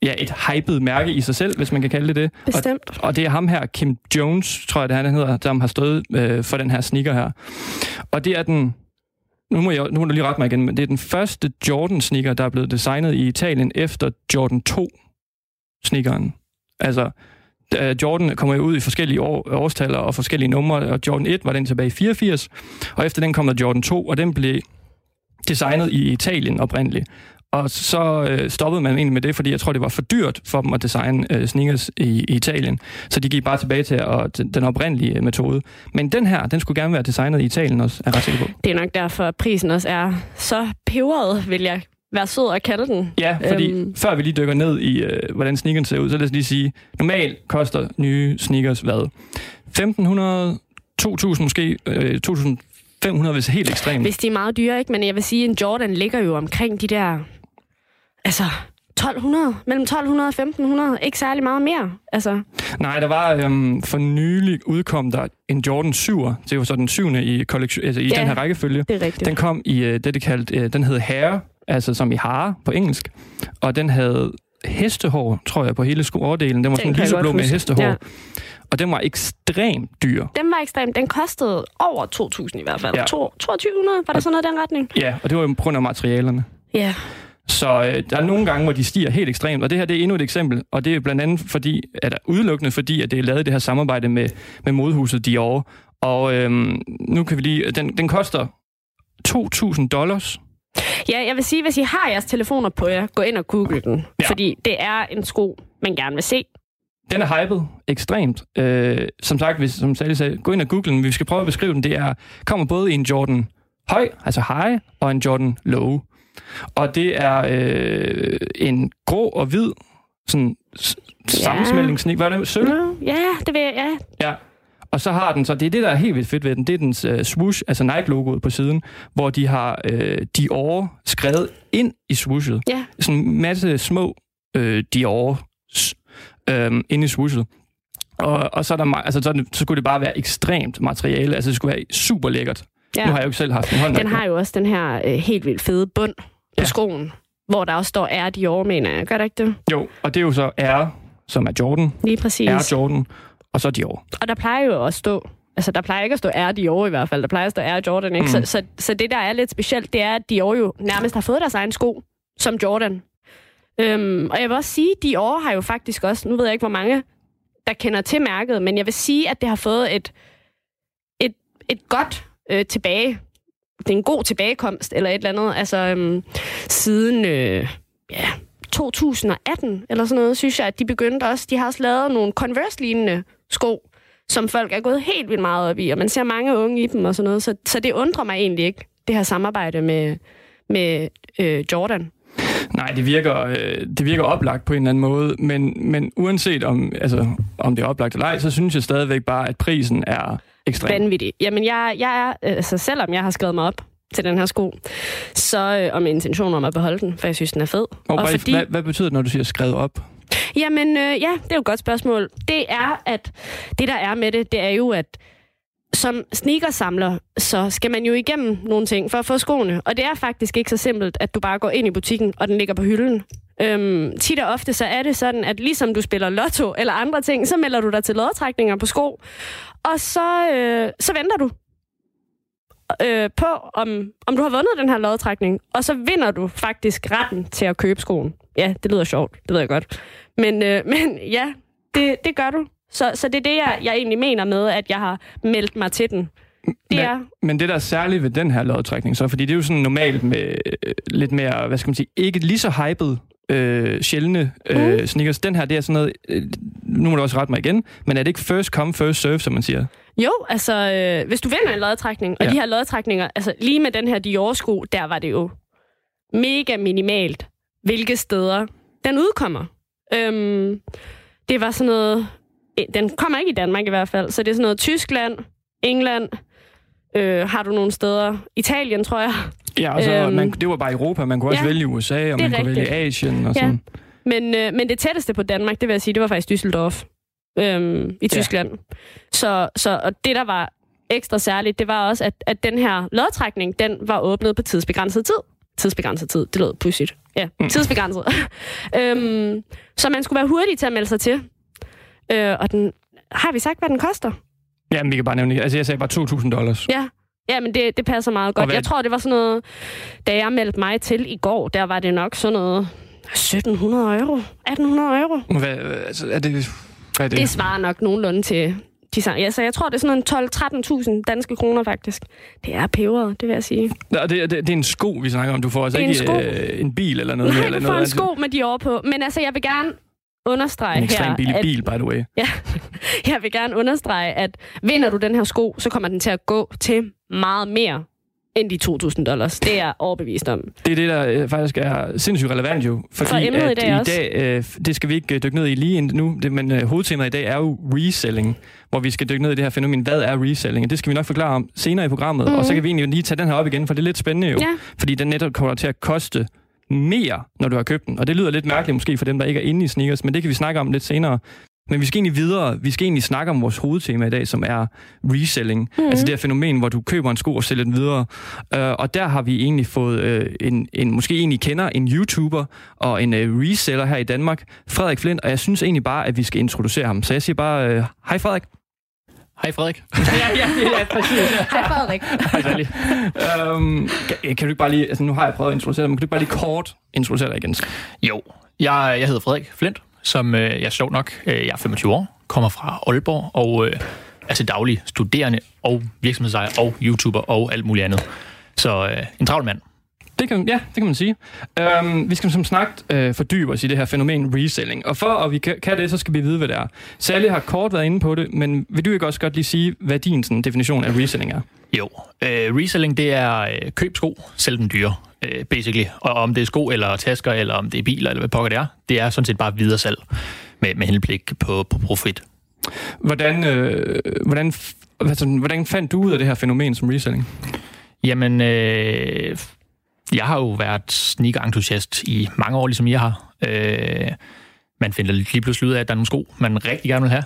ja, et hyped mærke i sig selv, hvis man kan kalde det det. Bestemt. Og, og det er ham her, Kim Jones, tror jeg det han hedder, som har stået øh, for den her sneaker her. Og det er den, nu må, jeg, nu må du lige rette mig igen, men det er den første Jordan sneaker, der er blevet designet i Italien efter Jordan 2 sneakeren. Altså, Jordan kommer jo ud i forskellige år, årstal og forskellige numre, og Jordan 1 var den tilbage i 84, og efter den kom der Jordan 2, og den blev designet i Italien oprindeligt. Og så øh, stoppede man egentlig med det, fordi jeg tror, det var for dyrt for dem at designe øh, sneakers i, i Italien. Så de gik bare tilbage til at, den oprindelige metode. Men den her, den skulle gerne være designet i Italien også, er ret sikker på. Det er nok derfor, at prisen også er så peberet, vil jeg være sød at kalde den. Ja, fordi øhm. før vi lige dykker ned i, øh, hvordan sneakeren ser ud, så lad os lige sige, normalt koster nye sneakers hvad? 1500, 2000 måske, øh, 2500 hvis helt ekstremt. Hvis de er meget dyre, ikke? Men jeg vil sige, en Jordan ligger jo omkring de der altså 1200, mellem 1200 og 1500, ikke særlig meget mere. Altså. Nej, der var øhm, for nylig udkom der en Jordan 7'er, det var så den syvende i, kollektion, altså i ja, den her rækkefølge. det er rigtigt. Den kom i øh, det, det kaldte, øh, den hed Hair, altså som i hare på engelsk, og den havde hestehår, tror jeg, på hele skooverdelen. Den var den sådan lyseblå med hestehår. Ja. Og den var ekstremt dyr. Den var ekstremt. Den kostede over 2.000 i hvert fald. Ja. 2200, var der sådan noget i den retning? Ja, og det var jo på grund af materialerne. Ja. Så øh, der er nogle gange, hvor de stiger helt ekstremt, og det her det er endnu et eksempel, og det er blandt andet fordi, at udelukkende fordi, at det er lavet det her samarbejde med, med modehuset Dior. Og øh, nu kan vi lige, den, den koster 2.000 dollars. Ja, jeg vil sige, hvis I har jeres telefoner på jer, gå ind og google den, ja. fordi det er en sko, man gerne vil se. Den er hyped ekstremt. Øh, som sagt, hvis, som Sally sagde, gå ind og google den. Vi skal prøve at beskrive den. Det er, kommer både i en Jordan høj, altså high, og en Jordan low. Og det er øh, en grå og hvid sådan sammensmeltningssnik. Hvad er det? Sølv? Ja, det vil jeg, ja. Ja. Og så har den så, det er det, der er helt vildt fedt ved den, det er dens uh, swoosh, altså Nike-logoet på siden, hvor de har uh, Dior skrevet ind i swooshet. Ja. Sådan en masse små uh, Dior uh, inde i swooshet. Og, og så, er der, altså, så, så skulle det bare være ekstremt materiale, altså det skulle være super lækkert. Ja. Nu har jeg jo ikke selv haft en hånd. Den har jo også den her øh, helt vildt fede bund på Ja. skoen, hvor der også står R Dior, mener jeg. Gør der ikke det? Jo, og det er jo så R, som er Jordan, Lige præcis. R Jordan, og så Dior. Og der plejer jo at stå... Altså, der plejer ikke at stå R Dior i hvert fald. Der plejer at stå R Jordan, ikke? Mm. Så, så, så det, der er lidt specielt, det er, at Dior jo nærmest har fået deres egen sko, som Jordan. Øhm, og jeg vil også sige, at Dior har jo faktisk også... Nu ved jeg ikke, hvor mange, der kender til mærket, men jeg vil sige, at det har fået et, et, et godt øh, tilbage... Det er en god tilbagekomst, eller et eller andet. Altså, øhm, siden... Øh, ja, 2018 eller sådan noget, synes jeg, at de begyndte også... De har også lavet nogle Converse-lignende sko, som folk er gået helt vildt meget op i, og man ser mange unge i dem og sådan noget, så, så det undrer mig egentlig ikke, det her samarbejde med, med øh, Jordan. Nej, det virker, øh, det virker oplagt på en eller anden måde, men, men uanset om, altså, om det er oplagt eller ej, så synes jeg stadigvæk bare, at prisen er ekstrem. Vanvittigt. Jamen, jeg, jeg er, altså selvom jeg har skrevet mig op til den her sko, så øh, med intention om at beholde den, for jeg synes, den er fed. Og, og fordi, hvad, hvad betyder det, når du siger skrevet op? Jamen, øh, ja, det er jo et godt spørgsmål. Det er, at det, der er med det, det er jo, at som sneakersamler, så skal man jo igennem nogle ting for at få skoene. Og det er faktisk ikke så simpelt, at du bare går ind i butikken, og den ligger på hylden. Øhm, tit og ofte så er det sådan, at ligesom du spiller lotto eller andre ting, så melder du dig til lodtrækninger på sko, og så, øh, så venter du øh, på, om, om du har vundet den her lodtrækning, og så vinder du faktisk retten til at købe skoen. Ja, det lyder sjovt, det ved jeg godt. Men, øh, men ja, det, det gør du. Så, så det er det, jeg, jeg egentlig mener med, at jeg har meldt mig til den. Det Men, er, men det, der er særligt ved den her lodtrækning, så, fordi det er jo sådan normalt med øh, lidt mere, hvad skal man sige, ikke lige så hyped, øh, sjældne øh, Mm. sneakers. Den her, det er sådan noget, øh, nu må du også rette mig igen, men er det ikke first come, first serve, som man siger? jo, altså, øh, hvis du vinder en lodtrækning, og Ja. de her lodtrækninger, altså lige med den her Dior-sko, der var det jo mega minimalt, hvilke steder den udkommer. Øhm, det var sådan noget, den kommer ikke i Danmark i hvert fald, så det er sådan noget Tyskland, England, øh, har du nogle steder, Italien, tror jeg. Ja, og så, Øhm, man, det var bare Europa. Man kunne også ja, vælge USA, og man er kunne vælge rigtigt. Asien og Ja. sådan. Men, øh, men det tætteste på Danmark, det vil jeg sige, det var faktisk Düsseldorf øhm, i Tyskland. Så, så og det, der var ekstra særligt, det var også, at, at den her lodtrækning, den var åbnet på tidsbegrænset tid. Tidsbegrænset tid, det lød pudsigt. Ja, Mm. tidsbegrænset. øhm, så man skulle være hurtig til at melde sig til. Øh, og den, har vi sagt, hvad den koster? Jamen, vi kan bare nævne. Altså, jeg sagde bare 2.000 dollars. Ja, ja men det, det passer meget godt. hvad- Jeg tror, det var sådan noget, da jeg meldte mig til i går, der var det nok sådan noget 1700 euro, 1800 euro. Hvad, altså, er det... Hvad er det? Det svarer nok nogenlunde til de samme. Ja, så jeg tror, det er sådan en 12-13.000 danske kroner, faktisk. Det er peberet, det vil jeg sige. Nå, det, det, det er en sko, vi snakker om. Du får altså er en ikke sko. øh, en bil eller noget. Nej, eller du får noget. en sko med de over på. Men altså, jeg vil gerne understrege En her, ekstremt billig at, bil, by the way. Ja, jeg vil gerne understrege, at vinder du den her sko, så kommer den til at gå til meget mere end de 2.000 dollars. Det er jeg overbevist om. Det er det, der øh, faktisk er sindssygt relevant jo. Fordi For emnet i at dag i dag, øh, det skal vi ikke øh, dykke ned i lige ind nu, det, men øh, hovedtemaet i dag er jo reselling, hvor vi skal dykke ned i det her fænomen. Hvad er reselling? Og det skal vi nok forklare om senere i programmet. Mm. Og så kan vi egentlig lige tage den her op igen, for det er lidt spændende jo. Ja. Fordi den netop kommer til at koste mere, når du har købt den. Og det lyder lidt mærkeligt måske for dem, der ikke er inde i sneakers, men det kan vi snakke om lidt senere. Men vi skal egentlig videre. Vi skal egentlig snakke om vores hovedtema i dag, som er reselling. Mm. Altså det her fænomen, hvor du køber en sko og sælger den videre. Uh, og der har vi egentlig fået uh, en, en, måske en, I kender, en YouTuber og en uh, reseller her i Danmark, Frederik Flint, og jeg synes egentlig bare, at vi skal introducere ham. Så jeg siger bare, uh, hej Frederik. Hej Frederik. ja, ja, ja, præcis. Hej Frederik. Hej Sally. um, kan, kan du ikke bare lige, altså nu har jeg prøvet at introducere dig, men kan du ikke bare lige kort introducere dig igen? Jo, jeg, jeg hedder Frederik Flint, som øh, jeg er sjov nok, øh, jeg er 25 år, kommer fra Aalborg og øh, er til daglig studerende og virksomhedsejer og YouTuber og alt muligt andet. Så øh, en travl mand. Det kan, ja, det kan man sige. Um, vi skal som sagt uh, fordybe os i det her fænomen reselling. Og for at vi kan, kan det, så skal vi vide, hvad det er. Sally har kort været inde på det, men vil du ikke også godt lige sige, hvad din sådan, definition af reselling er? Jo, øh, reselling det er øh, køb sko, sælg dem dyre, øh, basically. Og om det er sko eller tasker, eller om det er biler, eller hvad pokker det er, det er sådan set bare videre salg med, med henblik på, på profit. Hvordan, øh, hvordan, altså, hvordan fandt du ud af det her fænomen som reselling? Jamen, øh, jeg har jo været sneaker-entusiast i mange år, ligesom jeg har. Øh, man finder lige pludselig ud af, at der er nogle sko, man rigtig gerne vil have.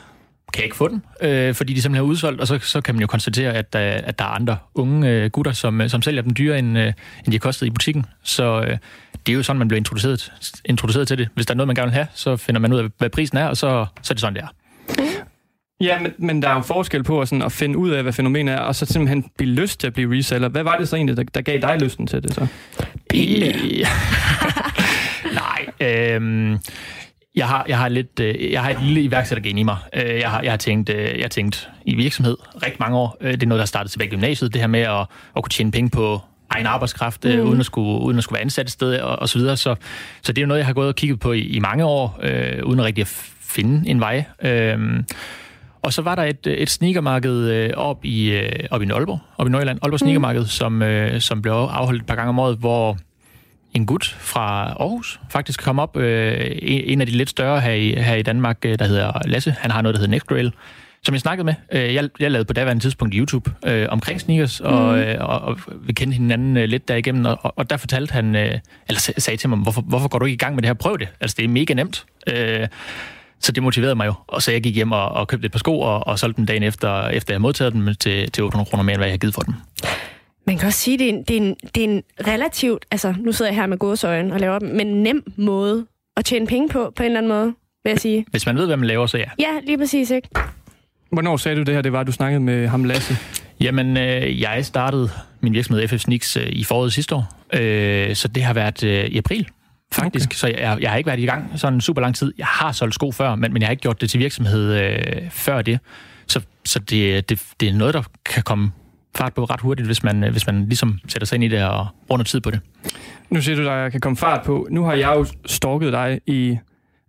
Kan ikke få den, øh, fordi de simpelthen er udsolgt, og så, så kan man jo konstatere, at, øh, at der er andre unge øh, gutter, som, øh, som sælger dem dyrere, end, øh, end de har kostet i butikken. Så øh, det er jo sådan, man bliver introduceret, introduceret til det. Hvis der er noget, man gerne vil have, så finder man ud af, hvad prisen er, og så, så er det sådan, det er. Ja, men, men der er jo forskel på at, sådan, at finde ud af, hvad fænomenet er, og så simpelthen blive lyst til at blive reseller. Hvad var det så egentlig, der, der gav dig lysten til det så? Pille. Nej, øhm, jeg har, jeg har lidt, øh, jeg har et lille iværksættergen i mig. Øh, jeg, har, jeg, har tænkt, øh, jeg har tænkt i virksomhed rigtig mange år. Øh, det er noget, der startede tilbage i gymnasiet, det her med at, at kunne tjene penge på egen arbejdskraft, øh, mm. uden, at skulle, uden at skulle være ansat et sted og, og så videre. Så, så det er jo noget, jeg har gået og kigget på i, i mange år, øh, uden at rigtig at finde en vej. Øh, og så var der et, et sneakermarked øh, op i, øh, op i Aalborg, op i Nordjylland, Aalborg Sneakermarked, mm. som, øh, som blev afholdt et par gange om året, hvor en gut fra Aarhus faktisk kom op. Øh, en af de lidt større her i, her i Danmark, øh, der hedder Lasse. Han har noget, der hedder Nextrail, som jeg snakkede med. Øh, jeg, jeg lavede på daværende tidspunkt YouTube øh, omkring sneakers, og, mm. øh, og, og vi kendte hinanden øh, lidt derigennem, og, og der fortalte han, øh, eller sagde til mig, hvorfor, hvorfor går du ikke i gang med det her? Prøv det. Altså, det er mega nemt. Øh, så det motiverede mig jo. Og så jeg gik hjem og, og købte et par sko, og, og solgte dem dagen efter, efter jeg havde modtaget dem til, til 800 kroner mere, end hvad jeg havde givet for dem. Man kan også sige, at det er en, det er en, det er en relativt, altså nu sidder jeg her med gåsøjen og laver dem, men nem måde at tjene penge på, på en eller anden måde, vil jeg sige. Hvis man ved, hvad man laver, så ja. Ja, lige præcis, ikke? Hvornår sagde du det her, det var, du snakkede med ham Lasse? Jamen, øh, jeg startede min virksomhed FF Sneaks øh, i foråret sidste år, øh, så det har været øh, i april faktisk. Okay. Så jeg, jeg har ikke været i gang sådan super lang tid. Jeg har solgt sko før, men, men jeg har ikke gjort det til virksomhed øh, før det. Så, så det, det, det er noget, der kan komme fart på ret hurtigt, hvis man, hvis man ligesom sætter sig ind i det og bruger tid på det. Nu siger du, at jeg kan komme fart på. Nu har jeg jo stalket dig i...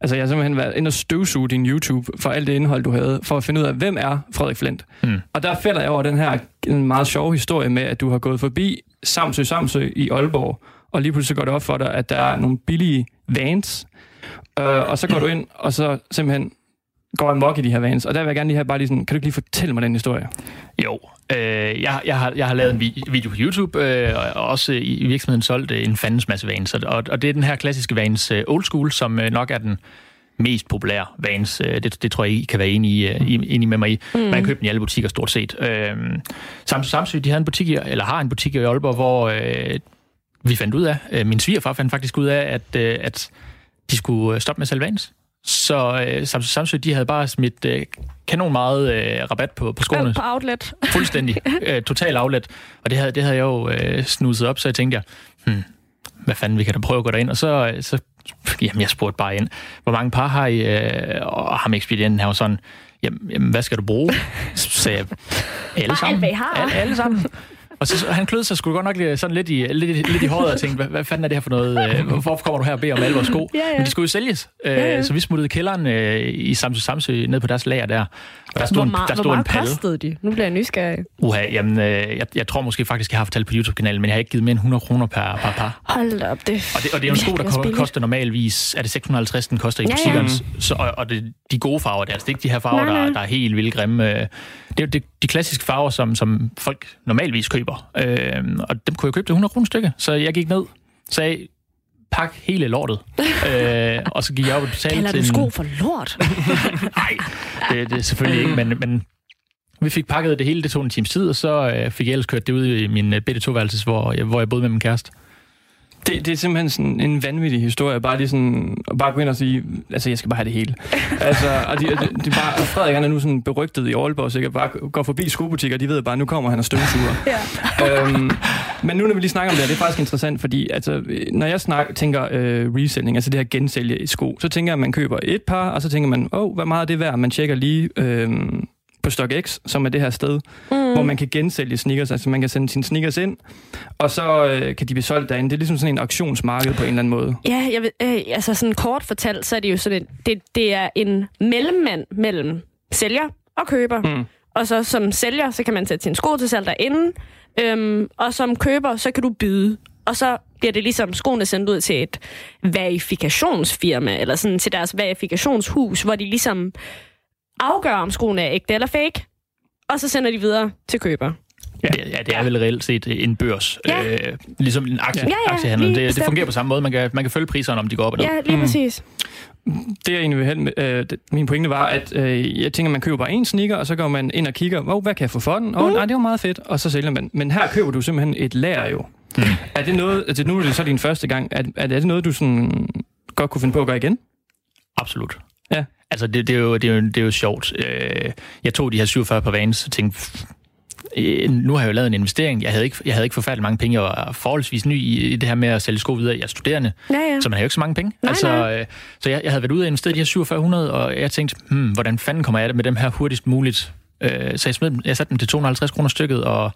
Altså, jeg har simpelthen været inde og støvsuge din YouTube for alt det indhold, du havde, for at finde ud af, hvem er Frederik Flint. Mm. Og der falder jeg over den her en meget sjov historie med, at du har gået forbi Samsø Samsø i Aalborg, og lige pludselig går det op for dig, at der er nogle billige vans, øh, og så går du ind, og så simpelthen går amok i de her vans. Og der vil jeg gerne lige have bare lige sådan, kan du ikke lige fortælle mig den historie? Jo, øh, jeg, jeg, har, jeg har lavet en video på YouTube, øh, og også i virksomheden solgt øh, en fandens masse vans. Og, og det er den her klassiske vans øh, old school, som øh, nok er den mest populære vans. Det, det tror jeg, I kan være enige, mm. enige med mig i. Mm. Man kan købe den i alle butikker stort set. Øh, Samsø Samsø, de har en butik, eller har en butik i Aalborg, hvor øh, vi fandt ud af, øh, min svigerfar fandt faktisk ud af, at, øh, at de skulle stoppe med at sælge vans. Så øh, Samsø, de havde bare smidt øh, kanon meget øh, rabat på, på skoene. På outlet. Fuldstændig. øh, total outlet. Og det havde, det havde jeg jo øh, snuset op, så jeg tænkte, jeg, hmm, hvad fanden, vi kan da prøve at gå derind. Og så, øh, så jamen, jeg spurgte bare ind, hvor mange par har I? Øh, og ham ekspedienten her var sådan, jamen, jamen, hvad skal du bruge? Så sagde jeg, alle sammen. Alt, hvad I har. Alle, alle sammen. Og så, han klød sig sgu godt nok sådan lidt i, lidt, lidt i håret og tænkte, hvad, hvad fanden er det her for noget? Øh, hvorfor kommer du her og beder om alle vores sko? Ja, ja. Men de skulle jo sælges. Ja, ja. Øh, så vi smuttede kælderen øh, i Samsø Samsø ned på deres lager der. Der stod hvor en, meget, der stod hvor en meget palle. kostede de? Nu bliver jeg nysgerrig. Uha, jamen, øh, jeg, jeg tror måske faktisk, jeg har fortalt på YouTube-kanalen, men jeg har ikke givet mere end 100 kroner per, per par. Hold op, det Og det, og det er jo en sko, der ko- koster normalvis, er det 650, den koster i Ja, butikkerne. ja. Så, og, og det, de gode farver, det er altså ikke de her farver, nej. der, der er helt vildt grimme. Øh, Det er jo de, de klassiske farver, som, som folk normalvis køber. Øh, og dem kunne jeg købe til 100 kroner stykke. Så jeg gik ned, sagde, pak hele lortet. øh, og så gik jeg op og betalte Kalder du sko for lort? Nej, det, det er selvfølgelig ikke, men, men vi fik pakket det hele, det tog en times tid, og så øh, fik jeg ellers kørt det ud i min øh, bitte toværelses, hvor, jeg- hvor jeg boede med min kæreste. Det, det er simpelthen sådan en vanvittig historie. Bare lige sådan, bare gå ind og sige, altså jeg skal bare have det hele. altså, og de, de, de bare, og Frederik han er nu sådan berygtet i Aalborg, så jeg bare gå forbi skobutikker, og de ved bare, nu kommer han og støvsuger. ja. øhm, men nu når vi lige snakker om det, her, det er faktisk interessant, fordi altså, når jeg snak, tænker øh, reselling, altså det her gensælge i sko, så tænker jeg, at man køber et par, og så tænker man, åh, oh, hvad meget er det værd? Man tjekker lige øh, på StockX, som er det her sted, mm. hvor man kan gensælge sneakers, altså man kan sende sine sneakers ind, og så øh, kan de blive solgt derinde. Det er ligesom sådan en auktionsmarked på en eller anden måde. Ja, jeg ved, øh, altså sådan kort fortalt, så er det jo sådan, et, det, det er en mellemmand mellem sælger og køber. Mm. Og så som sælger, så kan man sætte sin sko til salg derinde, øhm, og som køber, så kan du byde. Og så bliver det ligesom skoene sendt ud til et verifikationsfirma, eller sådan til deres verifikationshus, hvor de ligesom afgøre, om skoene er ægte eller fake, og så sender de videre til køber. Ja, det, ja, det er vel reelt set en børs. Ja. Øh, ligesom en aktie, Ja, ja, aktiehandel. Det, det fungerer på samme måde. Man kan, man kan følge priserne, om de går op og ned. Ja, lige mm. præcis. Det jeg egentlig vil hen med, øh, det, min pointe var, at øh, jeg tænker, man køber bare en sneaker, og så går man ind og kigger, hvor, hvad kan jeg få for den? Åh, oh, nej, det var meget fedt, og så sælger man. Men her køber du simpelthen et lager jo. Mm. Er det noget, altså nu er det så din første gang, er, er det noget, du sådan godt kunne finde på at gøre igen? Absolut. Altså, det, det, er jo, det, er jo, det er jo sjovt. Øh, Jeg tog de her 47 på vans og tænkte, øh, nu har jeg jo lavet en investering. Jeg havde ikke, jeg havde ikke forfærdelig mange penge. Jeg var forholdsvis ny i, i det her med at sælge sko videre. Jeg er studerende, Ja, ja. så man har jo ikke så mange penge. Nej, altså, nej. Øh, så jeg, jeg havde været ude og investere de her 4700, og jeg tænkte, hmm, hvordan fanden kommer jeg det med dem her hurtigst muligt? Så jeg, smed dem, jeg satte dem til 250 kroner stykket, og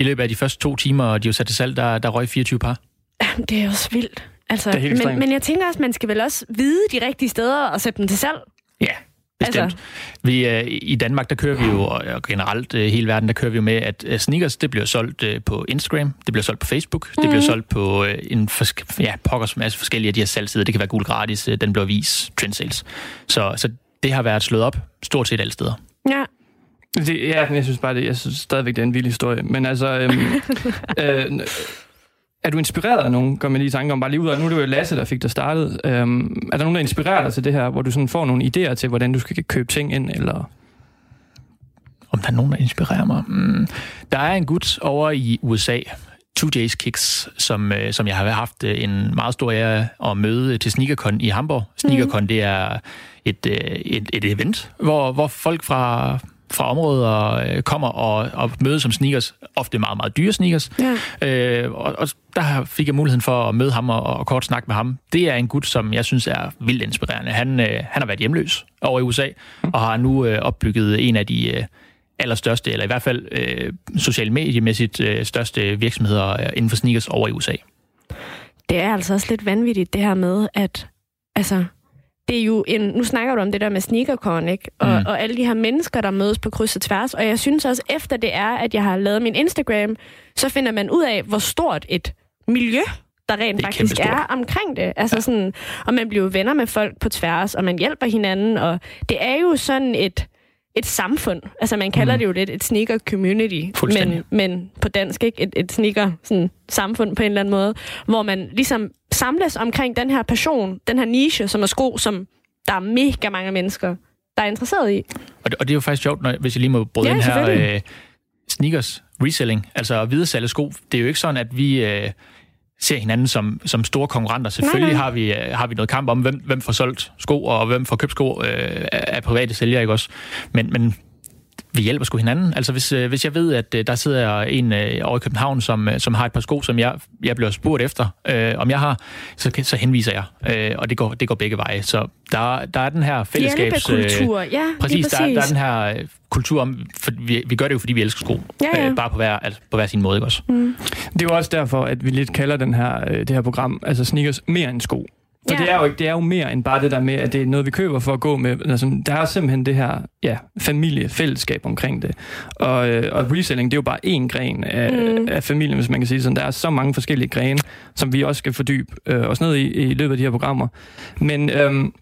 i løbet af de første to timer, og de var sat til salg, der, der røg 24 par. Jamen, Det er også vildt. Altså, men, men jeg tænker også, man skal vel også vide de rigtige steder og sætte dem til salg. Ja, bestemt. Altså-. Vi, øh, I Danmark, der kører vi jo, og generelt øh, hele verden, der kører vi jo med, at øh, sneakers, det bliver solgt øh, på Instagram, det bliver solgt på Facebook, mm. det bliver solgt på øh, en forsk- ja, pokkers masse forskellige af de her salgsider. Det kan være gul gratis, øh, den bliver vis, trendsales. Så, så det har været slået op stort set alle steder. Ja. Det, ja, jeg synes bare, det, jeg synes stadigvæk, det er en vild historie. Men altså, øhm, øh, er du inspireret af nogen, gør man lige i tanke om, bare lige ud af, nu er det jo Lasse, der fik dig startet. Øhm, er der nogen, der inspirerer dig til det her, hvor du sådan får nogle idéer til, hvordan du skal købe ting ind, eller... Om der er nogen, der inspirerer mig? Mm. Der er en gut over i USA, 2J's Kicks, som, øh, som jeg har haft øh, en meget stor ære at møde til SneakerCon i Hamburg. SneakerCon, det er et, øh, et, et event, hvor, hvor folk fra, fra områder øh, kommer og, og mødes som sneakers, ofte meget, meget dyre sneakers. Ja. Øh, og, og der fik jeg muligheden for at møde ham og, og kort snakke med ham. Det er en gut, som jeg synes er vildt inspirerende. Han, øh, han har været hjemløs over i USA, og har nu øh, opbygget en af de øh, allerstørste, eller i hvert fald øh, social mediemæssigt øh, største virksomheder øh, inden for sneakers over i USA. Det er altså også lidt vanvittigt, det her med, at altså, det er jo en, nu snakker du om det der med sneakercon, ikke? Og, mm. Og alle de her mennesker, der mødes på kryds og tværs. Og jeg synes også, efter det er, at jeg har lavet min Instagram, så finder man ud af, hvor stort et miljø, der rent er faktisk er omkring det. Altså ja. sådan, og man bliver jo venner med folk på tværs, og man hjælper hinanden, og det er jo sådan et, et samfund. Altså man kalder mm. det jo lidt et sneaker community, men, men på dansk ikke et, et sneaker sådan, samfund på en eller anden måde, hvor man ligesom samles omkring den her passion, den her niche, som er sko, som der er mega mange mennesker, der er interesseret i. Og det, og det er jo faktisk sjovt, når, hvis jeg lige må bryde Ja, ind her. Øh, sneakers reselling, altså videresalg sko, det er jo ikke sådan, at vi øh, ser hinanden som, som store konkurrenter. Selvfølgelig nej. har vi, øh, har vi noget kamp om, hvem, hvem får solgt sko, og hvem får købt sko øh, af private sælgere, ikke også? Men, men vi hjælper sgu hinanden. Altså hvis, øh, hvis jeg ved, at øh, der sidder en øh, over i København, som, som har et par sko, som jeg, jeg bliver spurgt efter, øh, om jeg har, så, så henviser jeg. Øh, og det går, det går begge veje. Så der, der er den her fællesskabs... øh, Hjælpekultur, ja, Præcis, der, præcis. er- der er den her kultur om, for vi, vi gør det jo, fordi vi elsker sko. Ja, ja. Øh, bare på hver, altså, på hver sin måde, ikke også? Det er jo også derfor, at vi lidt kalder den her, det her program, altså sneakers, mere end sko. For Ja. det, er jo det er jo mere end bare det der med, at det er noget, vi køber for at gå med. Altså, der er simpelthen det her ja, familiefællesskab omkring det. Og, øh, og reselling, det er jo bare én gren af, mm. af familien, hvis man kan sige sådan. Der er så mange forskellige grene, som vi også skal fordybe øh, os ned i, i løbet af de her programmer. Men øhm,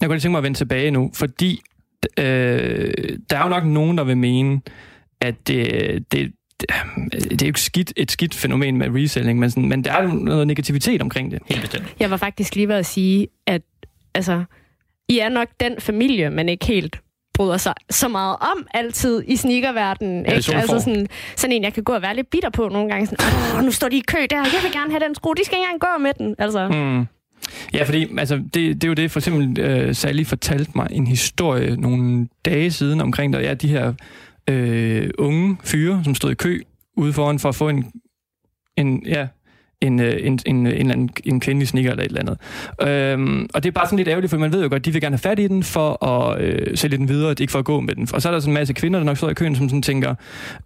jeg kunne lige tænke mig at vende tilbage nu, fordi øh, der er jo nok nogen, der vil mene, at det, det, det, er jo ikke skidt, et skidt fænomen med reselling, men, sådan, men der er jo noget negativitet omkring det. Helt bestemt. Jeg var faktisk lige ved at sige, at altså, I er nok den familie, man ikke helt bryder sig så meget om altid i sneakerverdenen. er ikke? sådan, altså sådan, sådan en, jeg kan gå og være lidt bitter på nogle gange. Sådan, nu står de i kø der, jeg vil gerne have den sko, de skal ikke engang gå med den. Altså, Mm. Ja, fordi altså, det, det er jo det, for eksempel øh, Sally fortalte mig en historie nogle dage siden omkring, der er de her øh, unge fyre, som stod i kø ude foran for at få en, en ja, en, øh, en, en, en, anden, en kvindelig sneaker eller et eller andet. Øhm, og det er bare sådan lidt ærgerligt, for man ved jo godt, de vil gerne have fat i den for at øh, sælge den videre, ikke for at gå med den. Og så er der sådan en masse kvinder, der nok står i køen, som sådan tænker,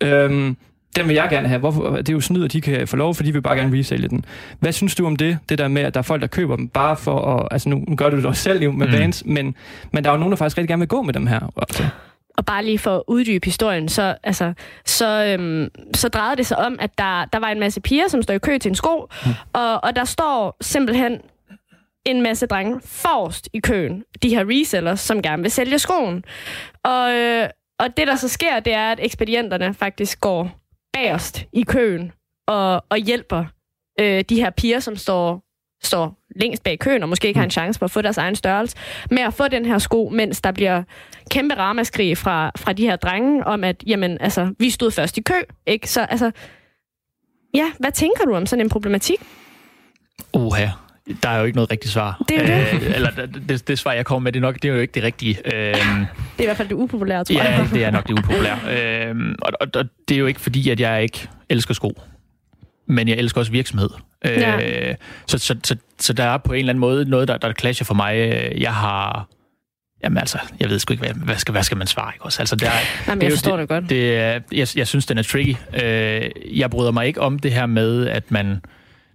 øhm, den vil jeg gerne have. Hvorfor? Det er jo snyd, at de kan få lov, for de vil bare gerne resælge den. Hvad synes du om det? Det der med, at der er folk, der køber dem bare for at... Altså nu gør du det også selv jo med mm. bands, men, men der er jo nogen, der faktisk rigtig gerne vil gå med dem her. Altså. Og bare lige for at uddybe historien, så, altså, så, øhm, så drejede det sig om, at der, der var en masse piger, som står i kø til en sko, mm. og, og der står simpelthen en masse drenge forrest i køen, de her resellers, som gerne vil sælge skoen. Og, øh, og det, der så sker, det er, at ekspedienterne faktisk går bagerst i køen og, og hjælper øh, de her piger, som står, står længst bag køen, og måske ikke har en chance for at få deres egen størrelse, med at få den her sko, mens der bliver kæmpe ramaskrig fra, fra de her drenge om, at jamen, altså, vi stod først i kø. Ikke? Så altså, ja, hvad tænker du om sådan en problematik? Oha. Der er jo ikke noget rigtigt svar. Det er det. Øh, eller det, det svar, jeg kommer med, det er, nok, det er jo ikke det rigtige. Øh, Det er i hvert fald det upopulære, tror ja, jeg. det er nok det upopulære. Øh, og, og, og det er jo ikke fordi, at jeg ikke elsker sko. Men jeg elsker også virksomhed. Øh, Ja. så, så, så, så der er på en eller anden måde noget, der, der clasher for mig. Jeg har... Jamen altså, jeg ved sgu ikke, hvad, hvad, skal, hvad skal man svare, ikke også? Altså, der, Nej, men det jeg jo- forstår det godt. Det, er- jeg, jeg synes, den er tricky. Øh, jeg bryder mig ikke om det her med, at man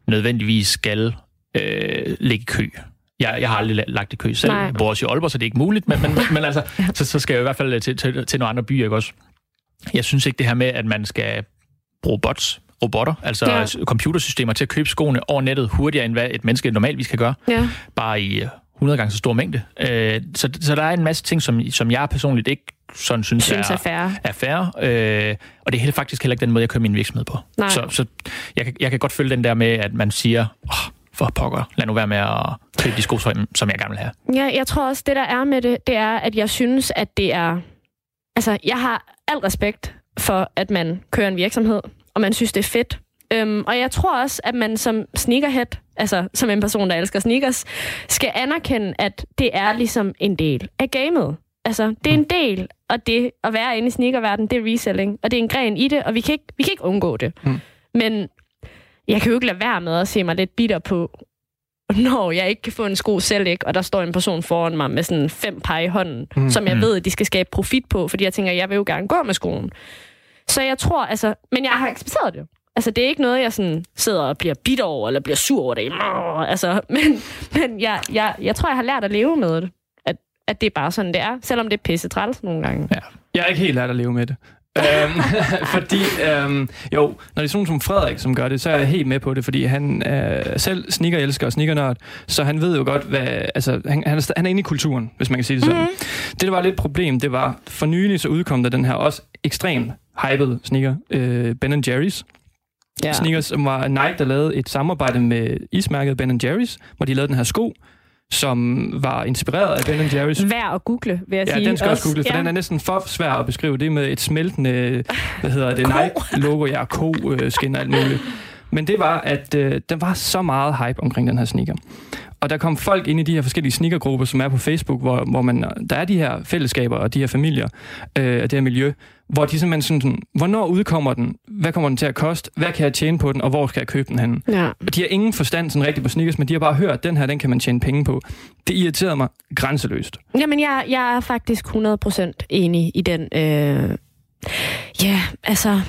nødvendigvis skal øh, ligge i kø. Jeg, jeg har aldrig la- lagt i kø selv. Nej. Jeg bor også i Aalborg, så det er ikke muligt, men, men, men altså, så, så skal jeg i hvert fald til, til, til nogle andre byer, ikke også? Jeg synes ikke det her med, at man skal bruge bots, robotter, altså Ja. computersystemer til at købe skoene over nettet hurtigere, end hvad et menneske normalvis kan gøre Ja. bare i øh, 100 gange så stor mængde. Øh, så, så der er en masse ting, som, som jeg personligt ikke sådan synes, Synes er fair. er fair. Øh, og det er heller- faktisk heller ikke den måde, jeg kører min virksomhed på. Nej. Så, så jeg, kan, jeg kan godt følge den der med, at man siger, oh, for pokker, lad nu være med at købe de sko, som som jeg gerne vil have. Ja, jeg tror også, det der er med det, det er, at jeg synes, at det er... Altså, jeg har al respekt for, at man kører en virksomhed, og man synes, det er fedt. Øhm, og jeg tror også, at man som sneakerhead, altså som en person, der elsker sneakers, skal anerkende, at det er ligesom en del af gamet. Altså, det er en del, og det at være inde i sneakerverdenen, det er reselling, og det er en gren i det, og vi kan ikke, vi kan ikke undgå det. Mm. Men jeg kan jo ikke lade være med at se mig lidt bitter på, når jeg ikke kan få en sko selv, ikke? og der står en person foran mig med sådan fem par i hånden, mm. som jeg Mm. ved, at de skal skabe profit på, fordi jeg tænker, jeg vil jo gerne gå med skoen. Så jeg tror, altså, men jeg har accepteret det. Altså, det er ikke noget, jeg sådan sidder og bliver bitter over, eller bliver sur over det. Altså, men, men jeg, jeg, jeg tror, jeg har lært at leve med det. At, at det er bare sådan, det er, selvom det er pisse træls nogle gange. Ja. Jeg er ikke helt lært at leve med det. øhm, fordi, øhm, jo, når det er sådan som Frederik, som gør det, så er jeg helt med på det, fordi han er selv sneaker-elsker og sneakernørd, så han ved jo godt, hvad, altså, han, han, er, han er inde i kulturen, hvis man kan sige det sådan. Mm-hmm. Det, der var lidt problem, det var, for nylig så udkom der den her også ekstremt hyped sneaker, øh, Ben Jerry's. Ja. Sneakers, som var Nike, der lavede et samarbejde med ismærket Ben Jerry's, hvor de lavede den her sko, som var inspireret af Ben Jerry's Værd at google, vil jeg Ja, sige. den skal også googles, for ja. den er næsten for svær at beskrive. Det med et smeltende, hvad hedder det, Nike-logo, ja, ko-skin og alt muligt. Men det var, at øh, der var så meget hype omkring den her sneaker. Og der kom folk ind i de her forskellige sneakergrupper, som er på Facebook, hvor, hvor man, der er de her fællesskaber og de her familier øh, og det her miljø, hvor de simpelthen sådan, sådan, hvornår udkommer den? Hvad kommer den til at koste? Hvad kan jeg tjene på den? Og hvor skal jeg købe den hen? Ja. De har ingen forstand sådan rigtigt på sneakers, men de har bare hørt, at den her, den kan man tjene penge på. Det irriterede mig grænseløst. Jamen, jeg, jeg er faktisk 100% enig i den. Øh... Ja, altså...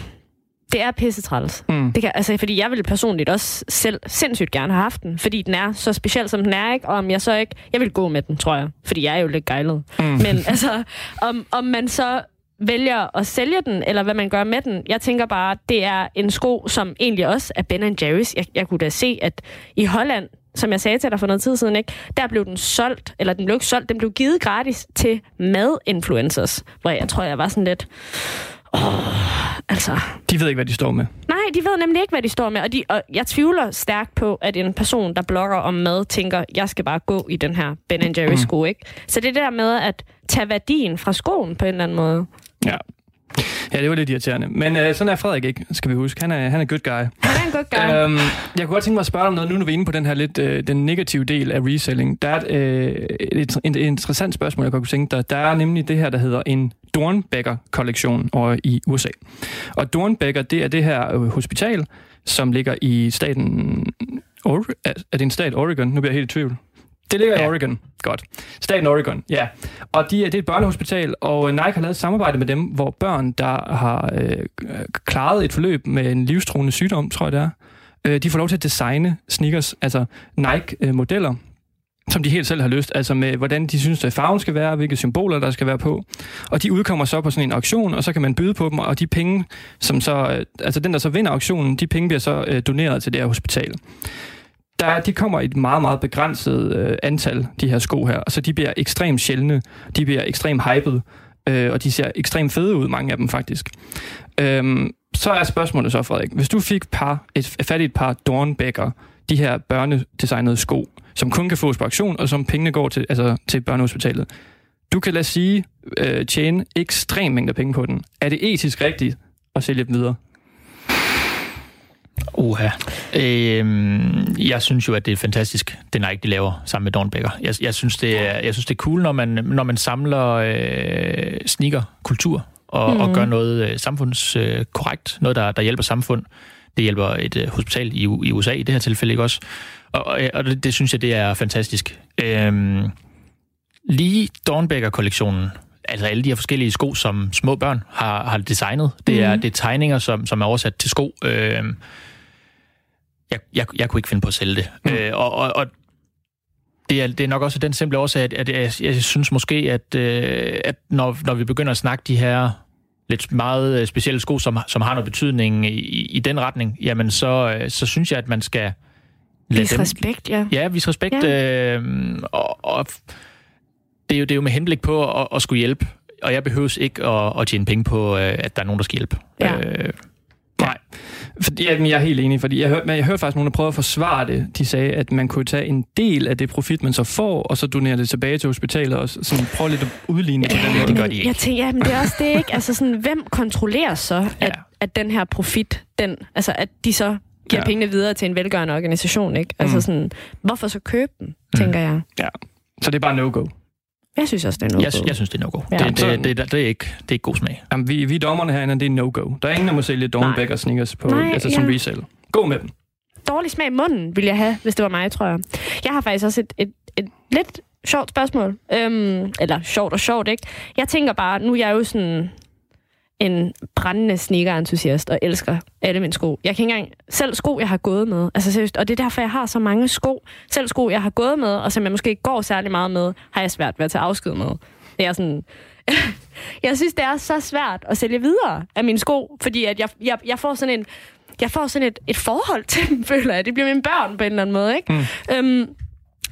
Det er pissetræls. Mm. Det kan, altså, fordi jeg ville personligt også selv sindssygt gerne have haft den, fordi den er så speciel, som den er, ikke? Og om jeg så ikke... Jeg vil gå med den, tror jeg, fordi jeg er jo lidt gejlet. Mm. Men altså, om, om man så vælger at sælge den, eller hvad man gør med den. Jeg tænker bare, det er en sko, som egentlig også er Ben Jerry's. Jeg, jeg kunne da se, at i Holland, som jeg sagde til dig for noget tid siden, ikke, der blev den solgt, eller den blev ikke solgt, den blev givet gratis til madinfluencers, hvor jeg tror, jeg var sådan lidt... Åh, altså... De ved ikke, hvad de står med. Nej, de ved nemlig ikke, hvad de står med, og, de, og jeg tvivler stærkt på, at en person, der blogger om mad, tænker, jeg skal bare gå i den her Ben Jerry's sko, ikke? Så det der med at tage værdien fra skoen på en eller anden måde. Ja. Ja, det var lidt irriterende. Men øh, sådan er Frederik ikke, skal vi huske. Han er, han er good guy. Han er en god guy. Øhm, jeg kunne godt tænke mig at spørge om noget, nu når vi er inde på den her lidt øh, den negative del af reselling. Der er et, øh, et, et, et interessant spørgsmål, jeg godt kunne tænke dig. Der er nemlig det her, der hedder en Dornbecker-kollektion over i USA. Og Dornbecker, det er det her øh, hospital, som ligger i staten... Or- er det en stat Oregon? Nu bliver jeg helt i tvivl. Det ligger ja. i. Oregon. Godt. Staten Oregon, ja. Og de, det er et børnehospital, og Nike har lavet et samarbejde med dem, hvor børn, der har øh, klaret et forløb med en livstruende sygdom, tror jeg det er, øh, de får lov til at designe sneakers, altså Nike-modeller, som de helt selv har lyst, altså med hvordan de synes, at farven skal være, hvilke symboler der skal være på. Og de udkommer så på sådan en auktion, og så kan man byde på dem, og de penge, som så, øh, altså den der så vinder auktionen, de penge bliver så øh, doneret til det her hospital der, de kommer i et meget, meget begrænset øh, antal, de her sko her. Altså, de bliver ekstremt sjældne, de bliver ekstremt hyped, øh, og de ser ekstremt fede ud, mange af dem faktisk. Øhm, så er spørgsmålet så, Frederik, hvis du fik par, et, fat i et par Dornbækker, de her børnedesignede sko, som kun kan fås på aktion, og som pengene går til, altså, til børnehospitalet. Du kan lade sige øh, tjene ekstrem mængder penge på den. Er det etisk rigtigt at sælge dem videre? Uha. Øhm, jeg synes jo, at det er fantastisk, det Nike, de laver sammen med Dornbækker. Jeg, jeg, synes, det er, jeg synes, det er cool, når man, når man samler øh, sneaker-kultur og, mm. og gør noget øh, samfundskorrekt, øh, noget, der, der hjælper samfund. Det hjælper et øh, hospital i, i USA i det her tilfælde, ikke også? Og, og, og det, det synes jeg, det er fantastisk. Øhm, lige Dornbækker-kollektionen, altså alle de her forskellige sko, som små børn har, har designet, det er, mm. det er tegninger, som, som er oversat til sko. Øhm, jeg, jeg, jeg kunne ikke finde på at sælge det. Mm. Øh, og, og, og det er, det er nok også den simple årsag, at, at jeg, jeg synes måske, at, øh, at når, når vi begynder at snakke de her lidt meget øh, specielle sko, som, som har noget betydning i, i den retning, jamen så, øh, så synes jeg, at man skal... Vis dem, respekt, ja. Ja, vis respekt. Ja. Øh, og, og det, er jo, det er jo med henblik på at, at skulle hjælpe, og jeg behøves ikke at, at tjene penge på, øh, at der er nogen, der skal hjælpe. Ja. Øh, Nej. Fordi, jamen, jeg er helt enig, fordi jeg hørte, jeg hørte faktisk nogen, der prøvede at forsvare det. De sagde, at man kunne tage en del af det profit, man så får, og så donere det tilbage til hospitalet, og sådan prøve lidt at udligne ja, det. Det gør de ikke. Jeg tænker, ja, men det er også det, ikke? Altså sådan, hvem kontrollerer så, at, ja. at den her profit, den, altså at de så giver ja. pengene videre til en velgørende organisation, ikke? Altså mm. sådan, hvorfor så købe dem, tænker mm. jeg. Ja, så det er bare no-go. Jeg synes også, det er no-go. Jeg, jeg synes, det er no-go. Ja. Det, det, det, det, det, er ikke, det er ikke god smag. Jamen, vi, vi er dommerne herinde, det er no-go. Der er ingen, der må sælge Dornbeck og sneakers på, Nej, altså, som ja. resale. Gå med dem. Dårlig smag i munden, vil jeg have, hvis det var mig, tror jeg. Jeg har faktisk også et, et, et lidt sjovt spørgsmål. Øhm, eller sjovt og sjovt, ikke? Jeg tænker bare, nu er jeg jo sådan en brændende sneaker-entusiast og elsker alle mine sko. Jeg kan ikke engang... Selv sko, jeg har gået med. Altså seriøst, og det er derfor, jeg har så mange sko. Selv sko, jeg har gået med, og som jeg måske ikke går særlig meget med, har jeg svært ved at tage afsked med. Det er sådan... jeg synes, det er så svært at sælge videre af mine sko, fordi at jeg, jeg, jeg får sådan en... Jeg får sådan et, et forhold til dem, føler jeg. Det bliver mine børn på en eller anden måde, ikke? Mm. Øhm,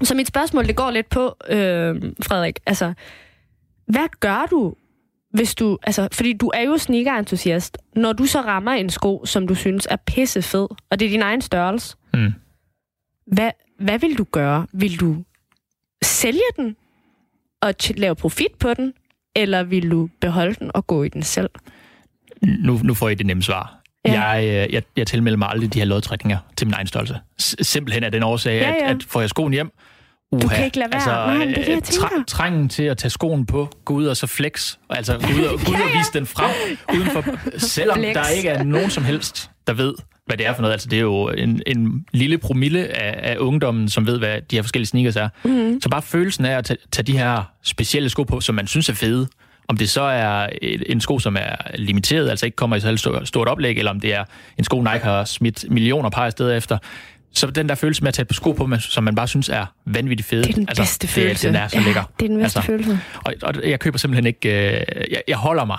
så mit spørgsmål, det går lidt på, øh, Frederik. Altså, hvad gør du hvis du, altså, fordi du er jo sneaker-entusiast, når du så rammer en sko, som du synes er pisse fed, og det er din egen størrelse, mm. hvad, hvad vil du gøre? Vil du sælge den og lave profit på den, eller vil du beholde den og gå i den selv? Nu, nu får I det nemme svar. Ja. Jeg, øh, jeg, jeg tilmelder mig aldrig de her lodtrækninger til min egen størrelse. S- simpelthen er den årsag, ja, ja. At, at får jeg skoen hjem, Uha. Du kan ikke lade være. Altså, Nej, det er det, jeg tænker. Træ, trængen til at tage skoen på, gå ud og så flex, altså gå ud og, gå ud og vise den frem, uden for, selvom flex. der ikke er nogen som helst, der ved, hvad det er for noget. Altså, det er jo en, en lille promille af, af ungdommen, som ved, hvad de her forskellige sneakers er. Mm. Så bare følelsen af at tage, tage de her specielle sko på, som man synes er fede, om det så er en sko, som er limiteret, altså ikke kommer i så stort, stort oplæg, eller om det er en sko, Nike har smidt millioner par steder efter, så den der følelse med at tage på sko på, som man bare synes er vanvittigt fede. Det er den altså, bedste det, følelse. Den er så ja, lækker. det er den bedste altså, følelse. Og, og jeg køber simpelthen ikke... Øh, jeg, jeg holder mig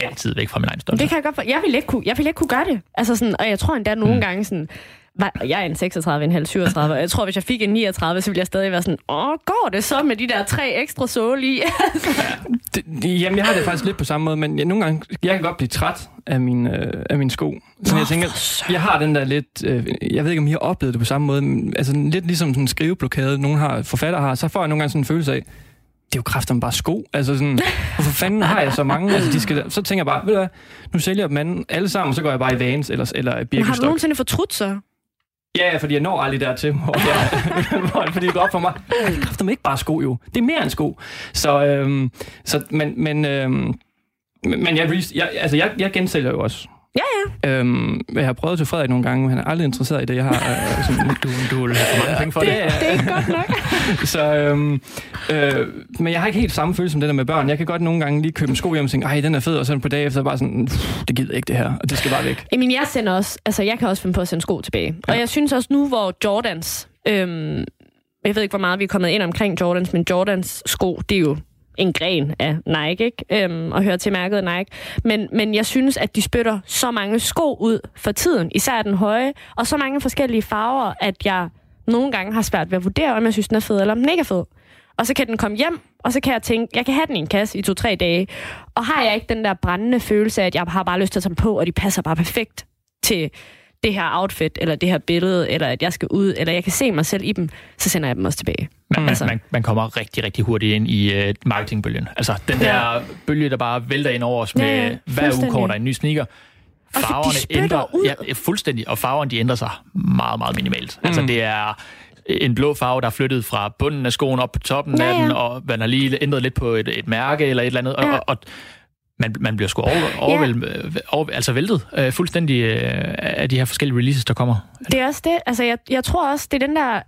altid væk fra min egen stolthed. Det kan jeg godt for. Jeg vil ikke kunne, jeg vil ikke kunne gøre det. Altså sådan, og jeg tror endda nogle mm. gange sådan, jeg er en 36, en halv 37, og jeg tror, hvis jeg fik en 39, så ville jeg stadig være sådan, åh, går det så med de der tre ekstra såle i? det, jamen, jeg har det faktisk lidt på samme måde, men jeg, nogle gange, jeg kan godt blive træt af min, øh, af min sko. Så Nå, jeg tænker, jeg har den der lidt, øh, jeg ved ikke, om I har oplevet det på samme måde, men, altså lidt ligesom sådan en skriveblokade, nogle har, forfatter har, så får jeg nogle gange sådan en følelse af, det er jo kræfter bare sko. Altså sådan, hvorfor fanden har jeg så mange? Altså, de skal, så tænker jeg bare, ved du hvad, nu sælger jeg dem anden, alle sammen, så går jeg bare i Vans eller, eller Birkenstock. Men har du nogensinde fortrudt så? Ja, fordi jeg når aldrig dertil, hvor jeg, fordi det går op for mig. Jeg kræfter mig ikke bare sko, jo. Det er mere end sko. Så, øhm, så men, men, øhm, men jeg, jeg, altså, jeg, jeg gensælger jo også. Ja, ja. Øhm, jeg har prøvet til Frederik nogle gange, men han er aldrig interesseret i det, jeg har. Øh, som, du, du vil have for mange penge for det. Det, det er ikke godt nok. så, øhm, øh, men jeg har ikke helt samme følelse som det der med børn. Jeg kan godt nogle gange lige købe en sko hjem og tænke, ej, den er fed, og så på dag efter bare sådan, det gider ikke det her, og det skal bare væk. Jamen, jeg sender også, altså jeg kan også finde på at sende sko tilbage. Ja. Og jeg synes også nu, hvor Jordans, øhm, jeg ved ikke, hvor meget vi er kommet ind omkring Jordans, men Jordans sko, det er jo en gren af Nike, ikke? Øhm, og hører til mærket Nike. Men, men jeg synes, at de spytter så mange sko ud for tiden, især den høje, og så mange forskellige farver, at jeg nogle gange har svært ved at vurdere, om jeg synes, den er fed eller om den ikke er fed. Og så kan den komme hjem, og så kan jeg tænke, jeg kan have den i en kasse i to-tre dage. Og har jeg ikke den der brændende følelse af, at jeg har bare lyst til at tage dem på, og de passer bare perfekt til det her outfit, eller det her billede, eller at jeg skal ud, eller jeg kan se mig selv i dem, så sender jeg dem også tilbage. Man, altså. man, man kommer rigtig, rigtig hurtigt ind i uh, marketingbølgen. Altså den der ja. bølge, der bare vælter ind over os med ja, ja, hver uge kommer der en ny sneaker. Farverne ændrer ud. Ja, fuldstændig, og farverne de ændrer sig meget, meget minimalt. Mm. Altså det er en blå farve, der er flyttet fra bunden af skoen op på toppen ja, ja. af den, og man har lige ændret lidt på et, et mærke eller et eller andet, ja. og, og man, man bliver sgu over, overvæld, ja. over, altså væltet øh, fuldstændig øh, af de her forskellige releases, der kommer. Det er også det. Altså, jeg, jeg tror også, det er den der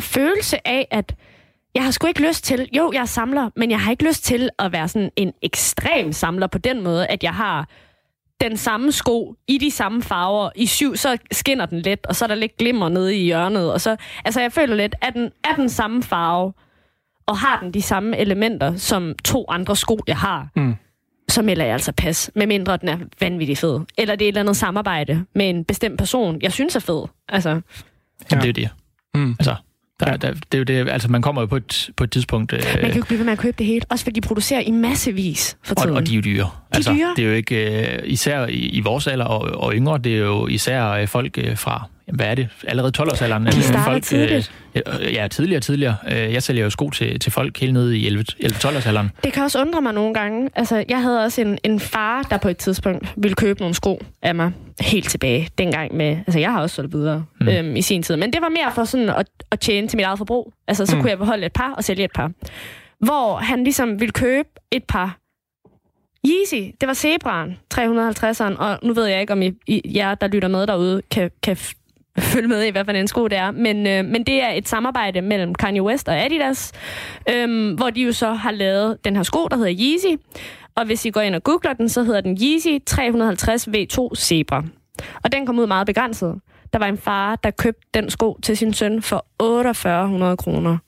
følelse af, at jeg har sgu ikke lyst til, jo, jeg er samler, men jeg har ikke lyst til at være sådan en ekstrem samler på den måde, at jeg har den samme sko i de samme farver. I syv, så skinner den lidt, og så er der lidt glimmer nede i hjørnet. Og så, altså, jeg føler lidt, at den er den samme farve, og har den de samme elementer som to andre sko, jeg har, mm. Så melder jeg altså pas, medmindre den er vanvittig fed. Eller det er et eller andet samarbejde med en bestemt person, jeg synes er fed. Altså, Jamen, ja. det er jo det. Mm. Altså, der, der, det er jo det, altså man kommer jo på et, på et tidspunkt... Øh, man kan jo ikke blive ved med at købe det hele, også fordi de producerer i massevis for tiden. Og, og de er jo dyre. De altså, dyre. Det er jo ikke, øh, især i, i vores alder og, og yngre, det er jo især øh, folk øh, fra hvad er det, allerede 12-årsalderen. De starter folk, tidligt. Øh, ja, tidligere og tidligere. Øh, jeg sælger jo sko til, til folk helt nede i 11-12-årsalderen. Det kan også undre mig nogle gange. Altså, jeg havde også en, en far, der på et tidspunkt ville købe nogle sko af mig helt tilbage dengang med... Altså, jeg har også solgt videre mm. øhm, i sin tid. Men det var mere for sådan at, at tjene til mit eget forbrug. Altså, så mm. kunne jeg beholde et par og sælge et par. Hvor han ligesom ville købe et par Yeezy, det var Zebraen, 350'eren, og nu ved jeg ikke, om I, I, jer, der lytter med derude, kan, kan følge med i, hvad for en sko det er. Men, øh, men det er et samarbejde mellem Kanye West og Adidas, øh, hvor de jo så har lavet den her sko, der hedder Yeezy. Og hvis I går ind og googler den, så hedder den Yeezy 350 V2 Zebra. Og den kom ud meget begrænset. Der var en far, der købte den sko til sin søn for 4800 kroner.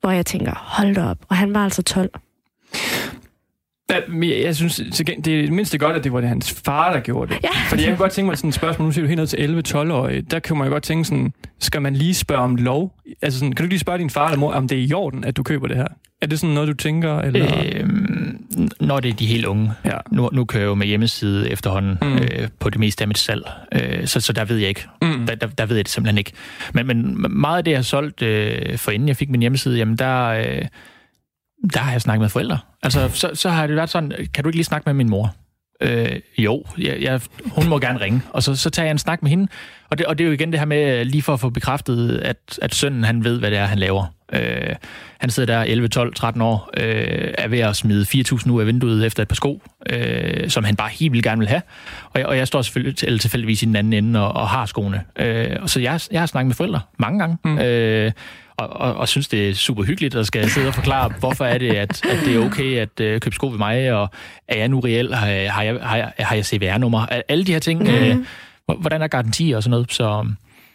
Hvor jeg tænker, hold da op. Og han var altså 12. Jeg synes, det er mindst godt, at det var det hans far, der gjorde det. Ja. Fordi jeg kunne godt tænke mig sådan et spørgsmål, nu siger du helt ned til 11-12-årige, der kan man jo godt tænke sådan, skal man lige spørge om lov? Altså sådan, kan du lige spørge din far eller mor, om det er i orden, at du køber det her? Er det sådan noget, du tænker? Eller? Øhm, når det er de helt unge. Ja. Nu, nu kører jeg jo med hjemmeside efterhånden mm. øh, på det meste af mit salg, øh, så, så der ved jeg ikke. Mm. Der, der, der ved jeg det simpelthen ikke. Men, men meget af det, jeg har solgt, øh, for inden jeg fik min hjemmeside, jamen der... Øh, der har jeg snakket med forældre. Altså, så, så har det været sådan, kan du ikke lige snakke med min mor? Øh, jo, jeg, jeg, hun må gerne ringe. Og så, så tager jeg en snak med hende. Og det, og det er jo igen det her med, lige for at få bekræftet, at, at sønnen han ved, hvad det er, han laver. Øh, han sidder der 11, 12, 13 år, øh, er ved at smide 4.000 ud af vinduet efter et par sko, øh, som han bare helt vildt gerne vil have. Og jeg, og jeg står selvfølgelig til, eller tilfældigvis i den anden ende og, og har skoene. Øh, og så jeg, jeg har snakket med forældre mange gange. Mm. Øh, og, og, og synes, det er super hyggeligt at skal sidde og forklare, hvorfor er det, at, at det er okay at uh, købe sko ved mig, og er jeg nu reelt, har jeg, har jeg, har jeg, har jeg CVR-nummer, alle de her ting, mm. uh, hvordan er garantier og sådan noget, så...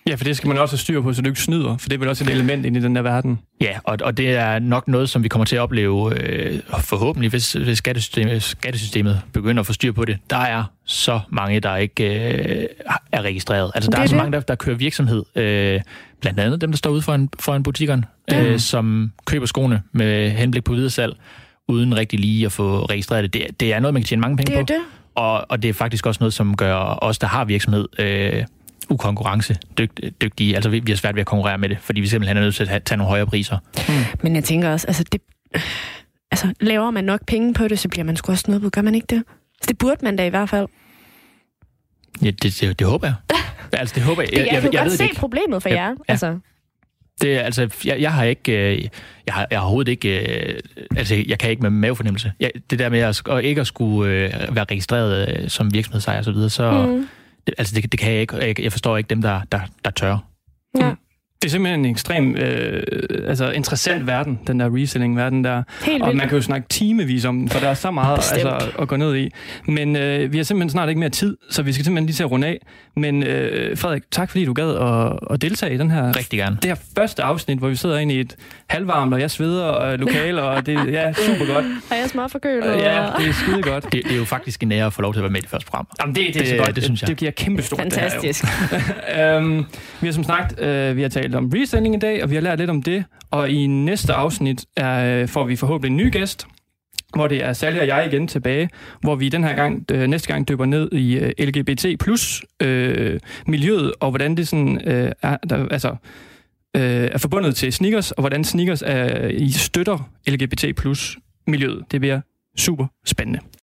Ja, for det skal man også have styr på, så du ikke snyder, for det er vel også et element ind i den der verden. Ja, og, og det er nok noget, som vi kommer til at opleve øh, forhåbentlig, hvis, hvis skattesystemet, skattesystemet begynder at få styr på det. Der er så mange, der ikke øh, er registreret. Altså, der er, er så mange, der, der kører virksomhed. Øh, blandt andet dem, der står ude foran, foran butikkerne, ja. øh, som køber skoene med henblik på videresalg, uden rigtig lige at få registreret det. Det, det er noget, man kan tjene mange penge det er på. Det. Og, og det er faktisk også noget, som gør os, der har virksomhed, øh, ukonkurrencedygtige. Altså, vi, vi har svært ved at konkurrere med det, fordi vi simpelthen er nødt til at tage nogle højere priser. Mm. Men jeg tænker også, altså, det, altså, laver man nok penge på det, så bliver man sgu også noget på. Gør man ikke det? Så det burde man da i hvert fald. Ja, det, det, det håber jeg. altså, det håber jeg. Jeg, jeg, jeg, jeg, jeg ved se ikke. problemet for ja, jer. Ja. Altså. Det, altså, jeg, jeg har ikke, øh, jeg har, jeg har overhovedet ikke, øh, altså, jeg kan ikke med mavefornemmelse. Jeg, det der med at, at ikke at skulle øh, være registreret øh, som virksomhedsejer og så videre, så, mm. det, altså, det, det kan jeg ikke. Jeg, jeg forstår ikke dem, der, der, der tør. Ja. Det er simpelthen en ekstrem øh, altså interessant verden, den der reselling-verden der. Helt og man kan jo snakke timevis om den, for der er så meget altså, at gå ned i. Men øh, vi har simpelthen snart ikke mere tid, så vi skal simpelthen lige til at runde af. Men øh, Frederik, tak fordi du gad at, at deltage i den her, Rigtig gerne. det her første afsnit, hvor vi sidder inde i et halvvarmt, og jeg sveder og lokal, og det er ja, super godt. Og jeg er småforkølet. Ja, det er skide godt. Det, det er jo faktisk en ære at få lov til at være med i det første program. Jamen, det, det, er så Det- godt. det synes jeg. Det giver kæmpe stort. Fantastisk. øhm, vi har som sagt, øh, vi har talt talt om resending i dag, og vi har lært lidt om det. Og i næste afsnit er, øh, får vi forhåbentlig en ny gæst, hvor det er Sally og jeg igen tilbage, hvor vi den her gang, øh, næste gang dykker ned i øh, LGBT plus øh, miljøet, og hvordan det sådan øh, er, der, altså, øh, er forbundet til sneakers, og hvordan sneakers er, I støtter LGBT plus miljøet. Det bliver super spændende.